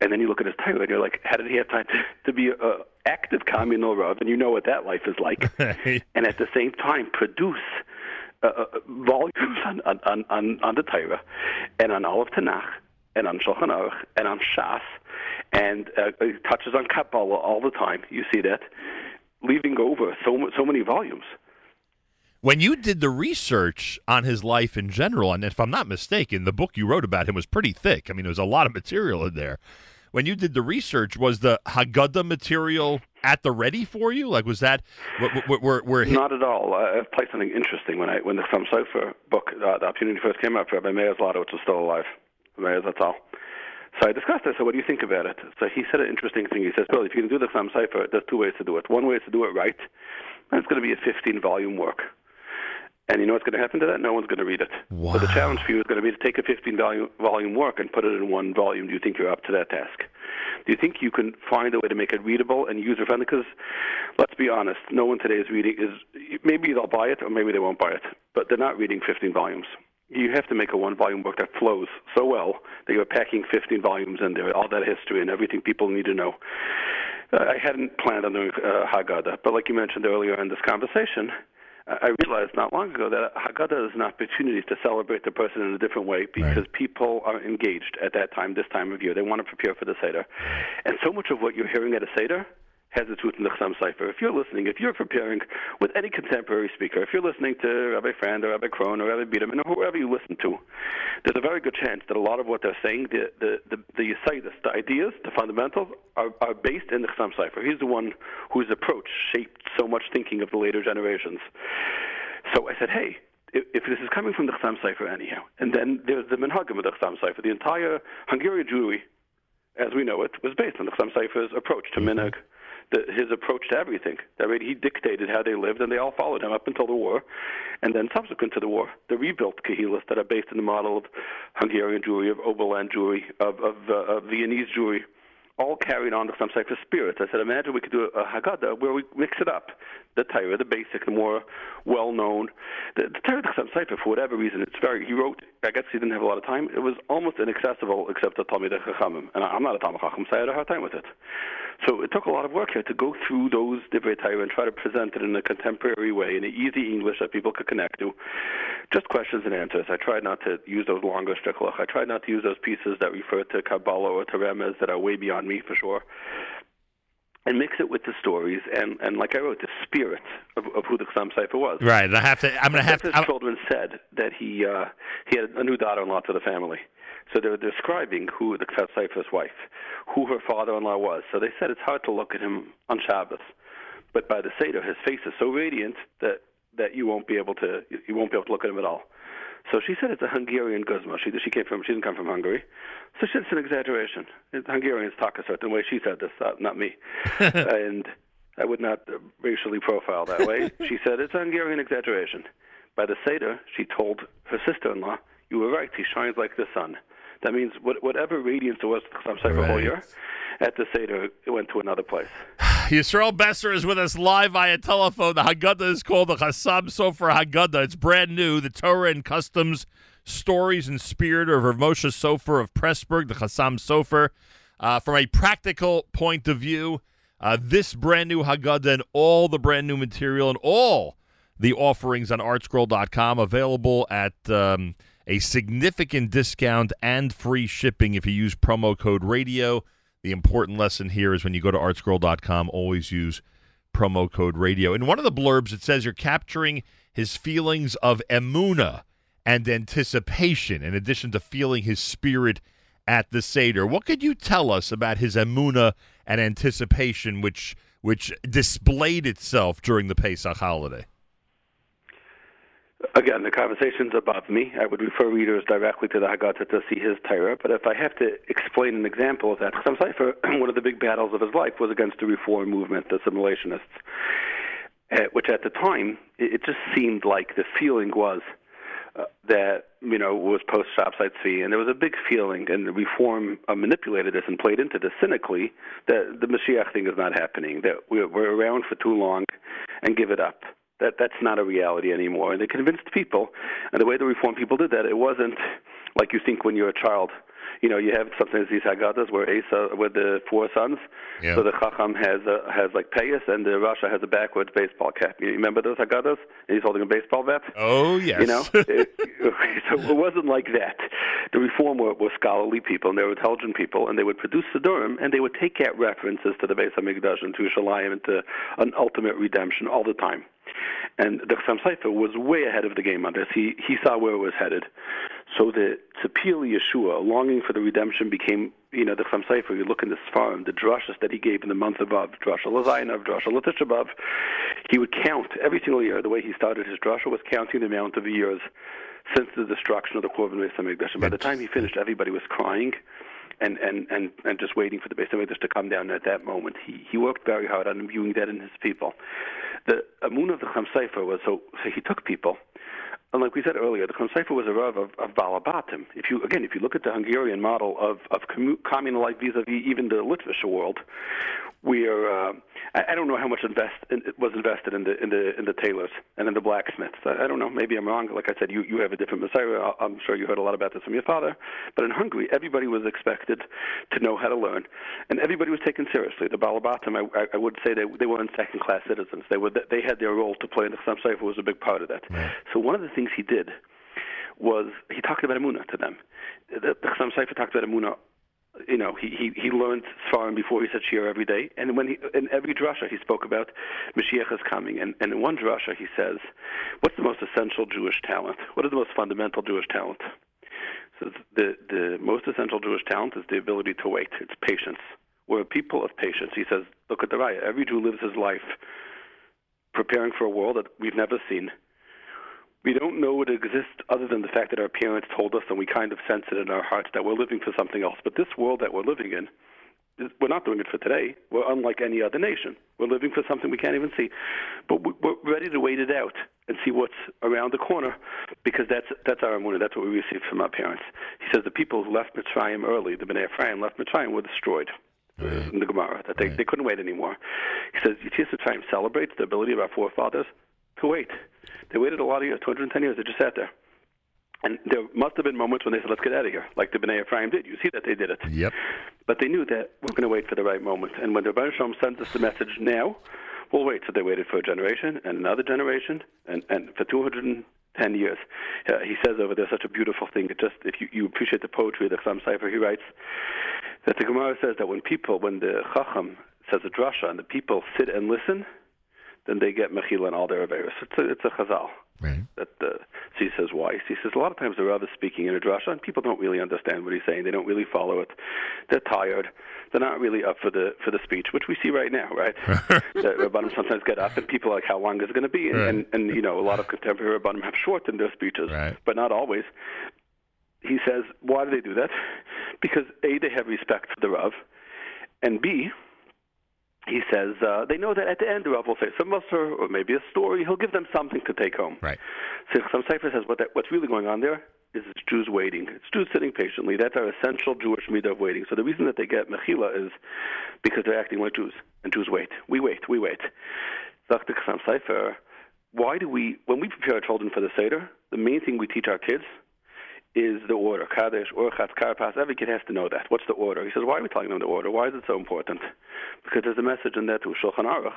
S6: And then you look at his title and you're like, how did he have time to, to be an active communal rav? And you know what that life is like. and at the same time produce uh, uh, volumes on, on, on, on the Torah and on all of Tanakh and on Shulchan Aruch and on Shas and uh, it touches on Kabbalah all the time. You see that, leaving over so so many volumes.
S2: When you did the research on his life in general, and if I'm not mistaken, the book you wrote about him was pretty thick. I mean, there was a lot of material in there. When you did the research, was the Haggadah material at the ready for you? Like, was that where? where, where
S6: Not at all. I played something interesting when I when the Chassam Sofer book, uh, the opportunity first came out for Rabbi Meir Zlotowitz, which was still alive. Meir all. So I discussed it. So what do you think about it? So he said an interesting thing. He says, well, if you can do the Chassam Sofer, there's two ways to do it. One way is to do it right, and it's going to be a 15-volume work. And you know what's going to happen to that? No one's going to read it.
S2: Wow.
S6: So the challenge for you is going to be to take a 15 volume, volume work and put it in one volume. Do you think you're up to that task? Do you think you can find a way to make it readable and user friendly? Because let's be honest, no one today is reading. Is maybe they'll buy it or maybe they won't buy it, but they're not reading 15 volumes. You have to make a one volume book that flows so well that you're packing 15 volumes in there, all that history and everything people need to know. Uh, I hadn't planned on doing uh, Haggadah, but like you mentioned earlier in this conversation, I realized not long ago that Haggadah is an opportunity to celebrate the person in a different way because
S2: Right.
S6: people are engaged at that time, this time of year. They want to prepare for the Seder. And so much of what you're hearing at a Seder has in the Chassam Sofer. If you're listening, if you're preparing with any contemporary speaker, if you're listening to Rabbi Frand or Rabbi Krohn or Rabbi Biederman or whoever you listen to, there's a very good chance that a lot of what they're saying, the the the, the, Yesaitis, the ideas, the fundamentals, are, are based in the Chassam Sofer. He's the one whose approach shaped so much thinking of the later generations. So I said, hey, if, if this is coming from the Chassam Sofer anyhow, and then there's the Minhagim of the Chassam Sofer, the entire Hungarian Jewry, as we know it, was based on the Chassam Sofer's approach to mm-hmm. minhag, the, his approach to everything. That way he dictated how they lived, and they all followed him up until the war, and then subsequent to the war, the rebuilt Kahilas that are based in the model of Hungarian Jewry, of Oberland Jewry, of, of, uh, of Viennese Jewry, all carried on to some type of spirit. I said, imagine we could do a, a Haggadah where we mix it up. The Torah, the basic, the more well-known. The, the Torah Sofer, for whatever reason, it's very, he wrote, I guess he didn't have a lot of time, it was almost inaccessible except to Talmid Chachamim. And I'm not a Talmid Chacham, so I had a hard time with it. So it took a lot of work here to go through those Divrei Torah and try to present it in a contemporary way, in an easy English that people could connect to. Just questions and answers. I tried not to use those longer striklach. I tried not to use those pieces that refer to Kabbalah or to Remez that are way beyond me, for sure. And mix it with the stories and, and like I wrote, the spirit of, of who the Chassam Sofer was.
S2: Right. and I have to. I'm going to have
S6: His
S2: to. I'm-
S6: children said that he uh, he had a new daughter-in-law to the family. So they were describing who the Chassam Sofer's wife, who her father-in-law was. So they said it's hard to look at him on Shabbos, but by the Seder, his face is so radiant that that you won't be able to you won't be able to look at him at all. So she said it's a Hungarian guzma. She she came from she didn't come from Hungary, so she said it's an exaggeration. Hungarians talk a certain way. She said this, uh, not me, and I would not racially profile that way. she said it's a Hungarian exaggeration. By the Seder, she told her sister-in-law, "You were right. He shines like the sun." That means what, whatever radiance there was to Chassam Sofer whole year, at the Seder, it went to another place.
S2: Yisrael Besser is with us live via telephone. The Haggadah is called the Chassam Sofer Haggadah. It's brand new. The Torah and Customs Stories and Spirit of Rav Moshe Sofer of Pressburg, the Chassam Sofer. Uh, from a practical point of view, uh, this brand new Haggadah and all the brand new material and all the offerings on artscroll.com available at um, a significant discount and free shipping if you use promo code radio. The important lesson here is when you go to artscroll.com, always use promo code radio. In one of the blurbs, it says you're capturing his feelings of emuna and anticipation, in addition to feeling his spirit at the Seder. What could you tell us about his emuna and anticipation, which which displayed itself during the Pesach holiday?
S6: Again, the conversation's above me. I would refer readers directly to the Haggadah to see his Torah. But if I have to explain an example of that, Chassam Sofer, one of the big battles of his life was against the reform movement, the assimilationists, uh, which at the time, it, it just seemed like the feeling was uh, that, you know, was post Shabtai Tzvi. And there was a big feeling, and the reform uh, manipulated this and played into this cynically, that the Mashiach thing is not happening, that we're, we're around for too long and give it up that that's not a reality anymore. And they convinced people, and the way the reform people did that, it wasn't like you think when you're a child. You know, you have sometimes these haggadahs where Asa with the four sons.
S2: Yeah.
S6: So the Chacham has a, has like payas, and the Rasha has a backwards baseball cap. You remember those haggadahs? And he's holding a baseball bat.
S2: Oh, yes.
S6: You know, it, so it wasn't like that. The reform were, were scholarly people, and they were intelligent people, and they would produce the Siddurim, and they would take out references to the Beis Hamikdash and to Shalayim and to an ultimate redemption all the time. And the Chassam Sofer was way ahead of the game on this. He he saw where it was headed. So the Tzipil Yeshua, longing for the redemption, became, you know, the Chassam Sofer, you look in this farm, the drushes that he gave in the month of Av, drusha Lazainav, drusha Latisha B'Av, he would count every single year. The way he started his drusha was counting the amount of years since the destruction of the Korban Beis Hamikdash. And by the time he finished, everybody was crying and and and and just waiting for the Beis Hamikdash to come down at that moment. He he worked very hard on imbuing that in his people. The uh, Amun of the Sofer was so, so he took people. And like we said earlier, the Chassam was a Rav of, of Balabatim. If you again, if you look at the Hungarian model of of commu- communal life vis-a-vis even the Litvish world, where uh, I, I don't know how much invest in, was invested in the in the in the tailors and in the blacksmiths. I, I don't know. Maybe I'm wrong. Like I said, you you have a different Messiah. I'm sure you heard a lot about this from your father. But in Hungary, everybody was expected to know how to learn, and everybody was taken seriously. The Balabatim, I, I, I would say they they weren't second class citizens. They were they had their role to play, and the Sofer was a big part of that.
S2: Right.
S6: So one of the things he did was he talked about Amuna to them. The, Chassam Sofer talked about Amuna you know, he he he learned Sfarim before he said shiur every day, and when he in every drasha he spoke about Mashiach is coming, and and in one drasha he says, "What's the most essential Jewish talent? What is the most fundamental Jewish talent?" So the the most essential Jewish talent is the ability to wait. It's patience. We're a people of patience. He says, "Look at the Raya. Every Jew lives his life preparing for a world that we've never seen." We don't know it exists other than the fact that our parents told us and we kind of sense it in our hearts that we're living for something else. But this world that we're living in, we're not doing it for today. We're unlike any other nation. We're living for something we can't even see. But we- we're ready to wait it out and see what's around the corner because that's that's our emunah. That's what we received from our parents. He says the people who left Mitzrayim early, the Bnei Ephraim left Mitzrayim, were destroyed. In the Gemara, that they, they couldn't wait anymore. He says Yitzias Mitzrayim celebrates the ability of our forefathers to wait. They waited a lot of years, 210 years. They just sat there. And there must have been moments when they said, let's get out of here, like the B'nai Ephraim did. You see that they did it.
S2: Yep.
S6: But they knew that we're going to wait for the right moment. And when the Ribono Shel Olam sends us the message now, we'll wait. So they waited for a generation and another generation and, and for 210 years. Uh, he says over there such a beautiful thing. It just, if you, you appreciate the poetry of the Chassam he writes that the Gemara says that when people, when the Chacham says a drasha and the people sit and listen, then they get mechila and all their averis. It's a, it's a chazal.
S2: Right.
S6: That uh, so he says why? He says a lot of times the Rav is speaking in a drasha and people don't really understand what he's saying. They don't really follow it. They're tired. They're not really up for the for the speech, which we see right now, right? the Rabbanim sometimes get up and people are like, how long is it going to be? And,
S2: Right.
S6: and and you know a lot of contemporary Rabbanim have shortened their speeches,
S2: Right.
S6: but not always. He says, why do they do that? Because a they have respect for the Rav, and b he says uh, they know that at the end the Rav will say some Musar or maybe a story. He'll give them something to take home.
S2: Right.
S6: So some Sefer says what that, what's really going on there is it's Jews waiting. It's Jews sitting patiently. That's our essential Jewish midah of waiting. So the reason that they get mechila is because they're acting like Jews, and Jews wait. We wait. We wait. Dr. Chassam Sofer, why do we, when we prepare our children for the Seder, the main thing we teach our kids is the order. Kadesh, Orchatz, Karpas. Every kid has to know that. What's the order? He says, why are we telling them the order? Why is it so important? Because there's a message in there to Shulchan Aruch.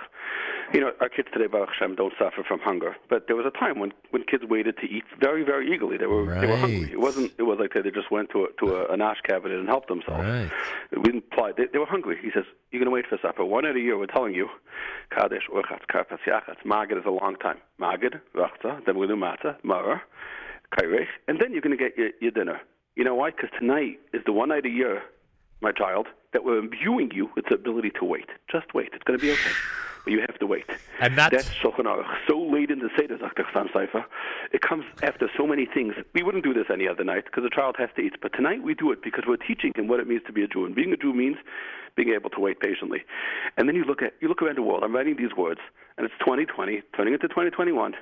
S6: You know, our kids today, Baruch Hashem, don't suffer from hunger. But there was a time when, when kids waited to eat very, very eagerly. They were they were hungry. It wasn't. It was like they just went to a, to a, an ash cabinet and helped themselves.
S2: Right.
S6: We didn't. They, they were hungry. He says, "You're going to wait for supper. One night a year, we're telling you, Kadesh, Urchatz, Karpas, Yachatz. Magid is a long time. Magid, Rachza, then going do Matzah, Maror, Kairech, and then you're going to get your, your dinner. You know why? Because tonight is the one night a year, my child, that we're imbuing you with the ability to wait. Just wait. It's going to be okay. But you have to wait.
S2: And that's-
S6: that's Shulchan Aruch. So late in the Seder, Dr. Chassam Sofer. It comes after so many things. We wouldn't do this any other night because the child has to eat. But tonight we do it because we're teaching him what it means to be a Jew. And being a Jew means being able to wait patiently. And then you look at you look around the world. I'm writing these words, and it's 2020, turning into 2021,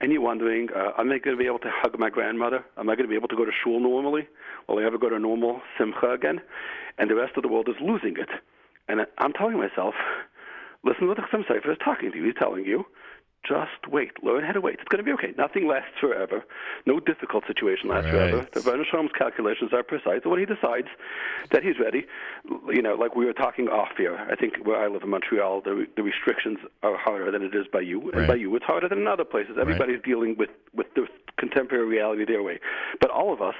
S6: and you're wondering, uh, am I going to be able to hug my grandmother? Am I going to be able to go to shul normally? Will I ever go to a normal simcha again? And the rest of the world is losing it. And I'm telling myself, listen to what the Chassam Sofer is talking to you. He's telling you, just wait. Learn how to wait. It's going to be okay. Nothing lasts forever. No difficult situation lasts
S2: Right.
S6: forever. The Ribono Shel Olam's calculations are precise. And when he decides that he's ready, you know, like we were talking off here, I think where I live in Montreal, the, the restrictions are harder than it is by you. And
S2: Right.
S6: by you, it's harder than in other places. Everybody's dealing with, with the contemporary reality their way. But all of us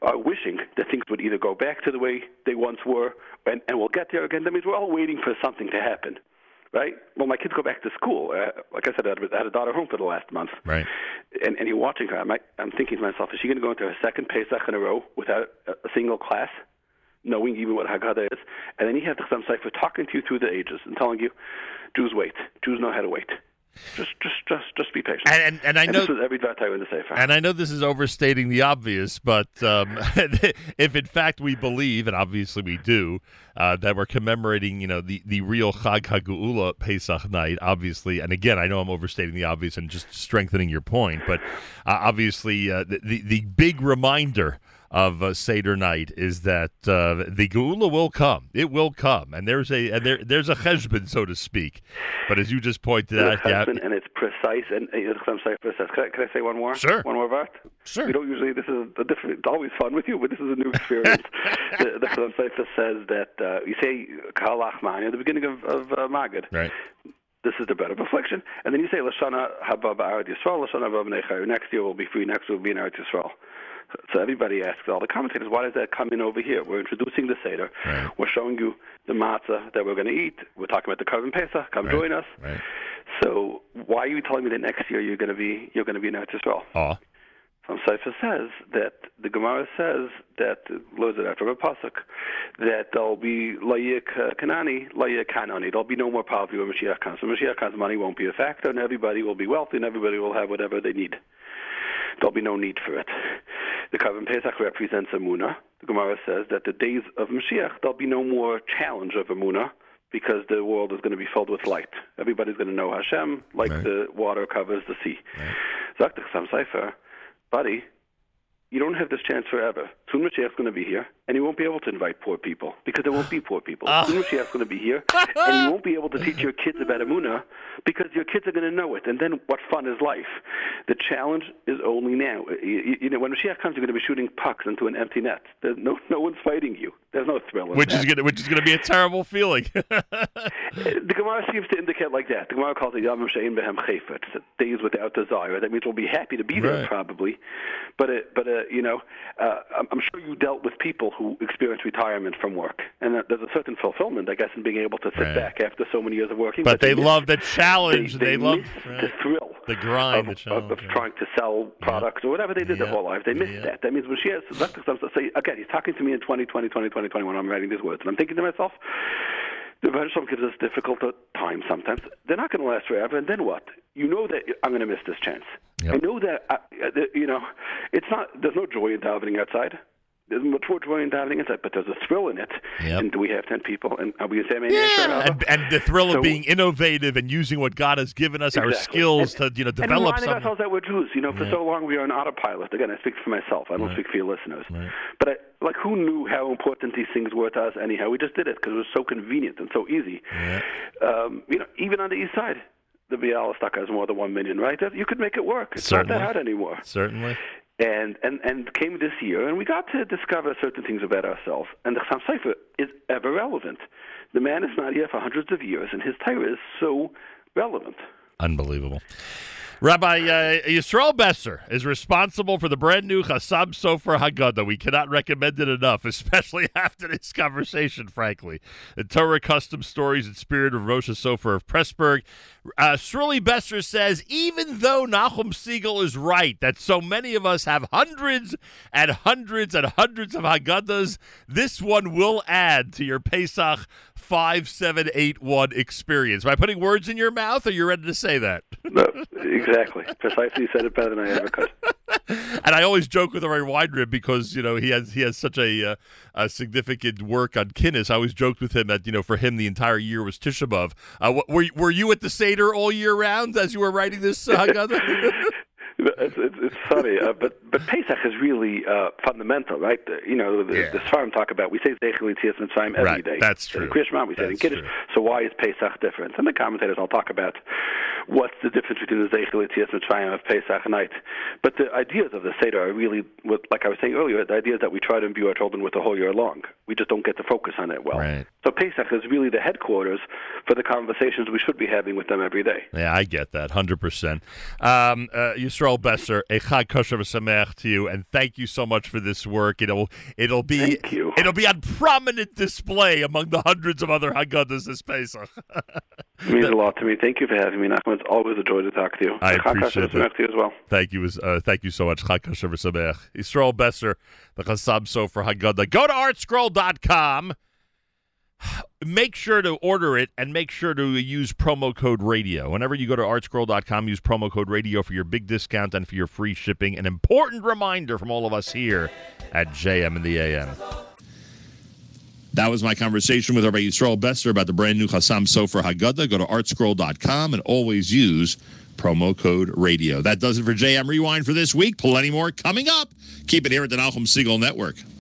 S6: are wishing that things would either go back to the way they once were, and, and we'll get there again. That means we're all waiting for something to happen, right? Well, my kids go back to school. Uh, like I said, I had, a daughter home for the last month,
S2: Right.
S6: and, and you're watching her. I'm, like- I'm thinking to myself, is she going to go into her second Pesach in a row without a, a single class? Knowing even what Haggadah is, and then you have the Chassam Sofer talking to you through the ages and telling you, Jews wait. Jews know how to wait. Just, just, just, just be patient.
S2: And and, and I know
S6: this was every Dvatay in the Sefer.
S2: And I know this is overstating the obvious, but um, if in fact we believe, and obviously we do, uh, that we're commemorating, you know, the, the real Chag HaGeula Pesach night, obviously, and again, I know I'm overstating the obvious and just strengthening your point, but uh, obviously uh, the, the the big reminder of uh, Seder night is that uh, the Geula will come. It will come, and there's a and there there's a cheshbon, so to speak. But as you just pointed out, yeah,
S6: and it's precise. And the Chassam Sofer says, can I, can I say one more?
S2: Sure.
S6: One more part?
S2: Sure.
S6: We don't usually. This is a different. It's always fun with you, but this is a new experience. the the Chassam says that uh, you say Kal Achman at the beginning of, of uh, Magid.
S2: right.
S6: This is the bread of affliction, and then you say Lashana Haba Ba'arad Yisrael, Lashana Haba B'nei Next year will be free. Next year will be in Eretz Yisrael. So everybody asks all the commentators, why does that come in over here? We're introducing the Seder.
S2: Right.
S6: We're showing you the matzah that we're going to eat. We're talking about the Karban Pesach. Come
S2: Right.
S6: join us.
S2: Right.
S6: So why are you telling me that next year you're going to be you're going to be in Eretz Yisrael?
S2: Oh,
S6: Some Sefer says that the Gemara says that loads it after a pasuk that there'll be layik kanani, layik kanani. There'll be no more poverty when Mashiach comes. So Mashiach comes, money won't be a factor, and everybody will be wealthy, and everybody will have whatever they need. There'll be no need for it. The Karban Pesach represents Amunah. The Gemara says that the days of Mashiach, there'll be no more challenge of Amunah because the world is going to be filled with light. Everybody's going to know Hashem like
S2: Right.
S6: the water covers the sea. Sagt the Chassam Sofer, buddy, you don't have this chance forever. Soon Mashiach's going to be here, and you won't be able to invite poor people because there won't be poor people. Soon Mashiach's going to be here, and you won't be able to teach your kids about Amunah because your kids are going to know it. And then what fun is life? The challenge is only now. You, you- know, when Mashiach comes, you're going to be shooting pucks into an empty net. There's no no one's fighting you. There's no thrill
S2: which
S6: that.
S2: is gonna which is gonna be a terrible feeling.
S6: The Gemara seems to indicate like that. The Gemara calls it Yom Shein Behem Chayfet, days without desire. That means we'll be happy to be there
S2: Right.
S6: probably, but uh, but uh, you know, uh, I'm, I'm sure you dealt with people who experience retirement from work, and that there's a certain fulfillment, I guess, in being able to sit
S2: Right.
S6: back after so many years of working.
S2: but they
S6: miss-
S2: love the challenge.
S6: they,
S2: They, love
S6: miss
S2: right.
S6: the thrill,
S2: The grind,
S6: of,
S2: the
S6: of, of
S2: yeah.
S6: trying to sell products or whatever they did their whole life. They miss
S2: Yeah.
S6: that. That means when she Mashiach, that's the say again. He's talking to me in 2020, 2020, 2021. I'm writing these words, and I'm thinking to myself. The eventual gives us difficult time sometimes. They're not going to last forever, and then what? You know that I'm going to miss this chance.
S2: Yep.
S6: I know that, uh, uh, that, you know, it's not. There's no joy in davening outside. There's much more joy in davening inside, but there's a thrill in it.
S2: Yep.
S6: And do we have ten people? And are we going to say
S2: Yeah, and, and the thrill
S6: So-
S2: of being innovative and using what God has given us, our skills
S6: And-
S2: to you know
S6: and
S2: develop something.
S6: ourselves that we're Jews. You know, for so long we are an autopilot. Again, I speak for myself. I don't
S2: Right.
S6: speak for your listeners.
S2: Right.
S6: But I, like, who knew how important these things were to us? Anyhow, we just did it because it was so convenient and so easy. Um, you know, even on the east side, the Bialystok has more than one million, right? You could make it work. It's
S2: Certainly.
S6: not that hard anymore.
S2: Certainly.
S6: And, and, and came this year, and we got to discover certain things about ourselves. And the Chassam Sofer is ever relevant. The man is not here for hundreds of years, and his Torah is so relevant.
S2: Unbelievable. Rabbi uh, Yisrael Besser is responsible for the brand new Chassam Sofer Haggadah. We cannot recommend it enough, especially after this conversation, frankly. The Torah Custom Stories and Spirit of Rosh Sofer of Pressburg. Uh, Shirley Besser says, even though Nachum Segal is right that so many of us have hundreds and hundreds and hundreds of Haggadahs, this one will add to your Pesach 5781 experience. By putting words in your mouth, or you ready to say that?
S6: No, exactly. Precisely, you said it better than I ever could.
S2: and I always joke with Ray Weinrib because you know he has he has such a, uh, a significant work on Kinnis. I always joked with him that you know for him the entire year was Tisha B'av. Uh, were were you at the Seder all year round as you were writing this? Uh,
S6: It's, it's, it's funny, uh, but but Pesach is really uh, fundamental, right? The, you know, the,
S2: Yeah.
S6: the Sfarim talk about we say Zeichel Yitzias Mitzrayim every
S2: Right,
S6: day.
S2: that's
S6: In
S2: true.
S6: Krishma, we say it in Kiddush.
S2: true.
S6: So why is Pesach different? And the commentators all talk about what's the difference between the Zeichel Yitzias Mitzrayim of Pesach night. But the ideas of the Seder are really, what, like I was saying earlier, the ideas that we try to imbue our children with the whole year long. We just don't get to focus on it well.
S2: Right.
S6: So Pesach is really the headquarters for the conversations we should be having with them every day.
S2: Yeah, I get that, hundred percent. Um, uh, Yisrael Besser, a chag kosher v'sameach to you, and thank you so much for this work. It'll it'll be it'll be on prominent display among the hundreds of other Haggadahs this Pesach.
S6: It means a lot to me. Thank you for having me, Nachman. It's always a joy to talk to you.
S2: I
S6: Chag
S2: appreciate
S6: Kosher
S2: it.
S6: to you as well.
S2: Thank you, uh, thank you so much. Chag kosher v'sameach. Yisrael Besser, the Chassam Sofer Haggadah. Go to artscroll.com. Make sure to order it and make sure to use promo code radio. Whenever you go to artscroll.com, use promo code radio for your big discount and for your free shipping. An important reminder from all of us here at JM in the AM.
S1: That was my conversation with Rabbi Yisrael Besser about the brand new Chassam Sofer Haggadah. Go to artscroll.com and always use promo code radio. That does it for JM Rewind for this week. Plenty more coming up. Keep it here at the Nachum Segal Network.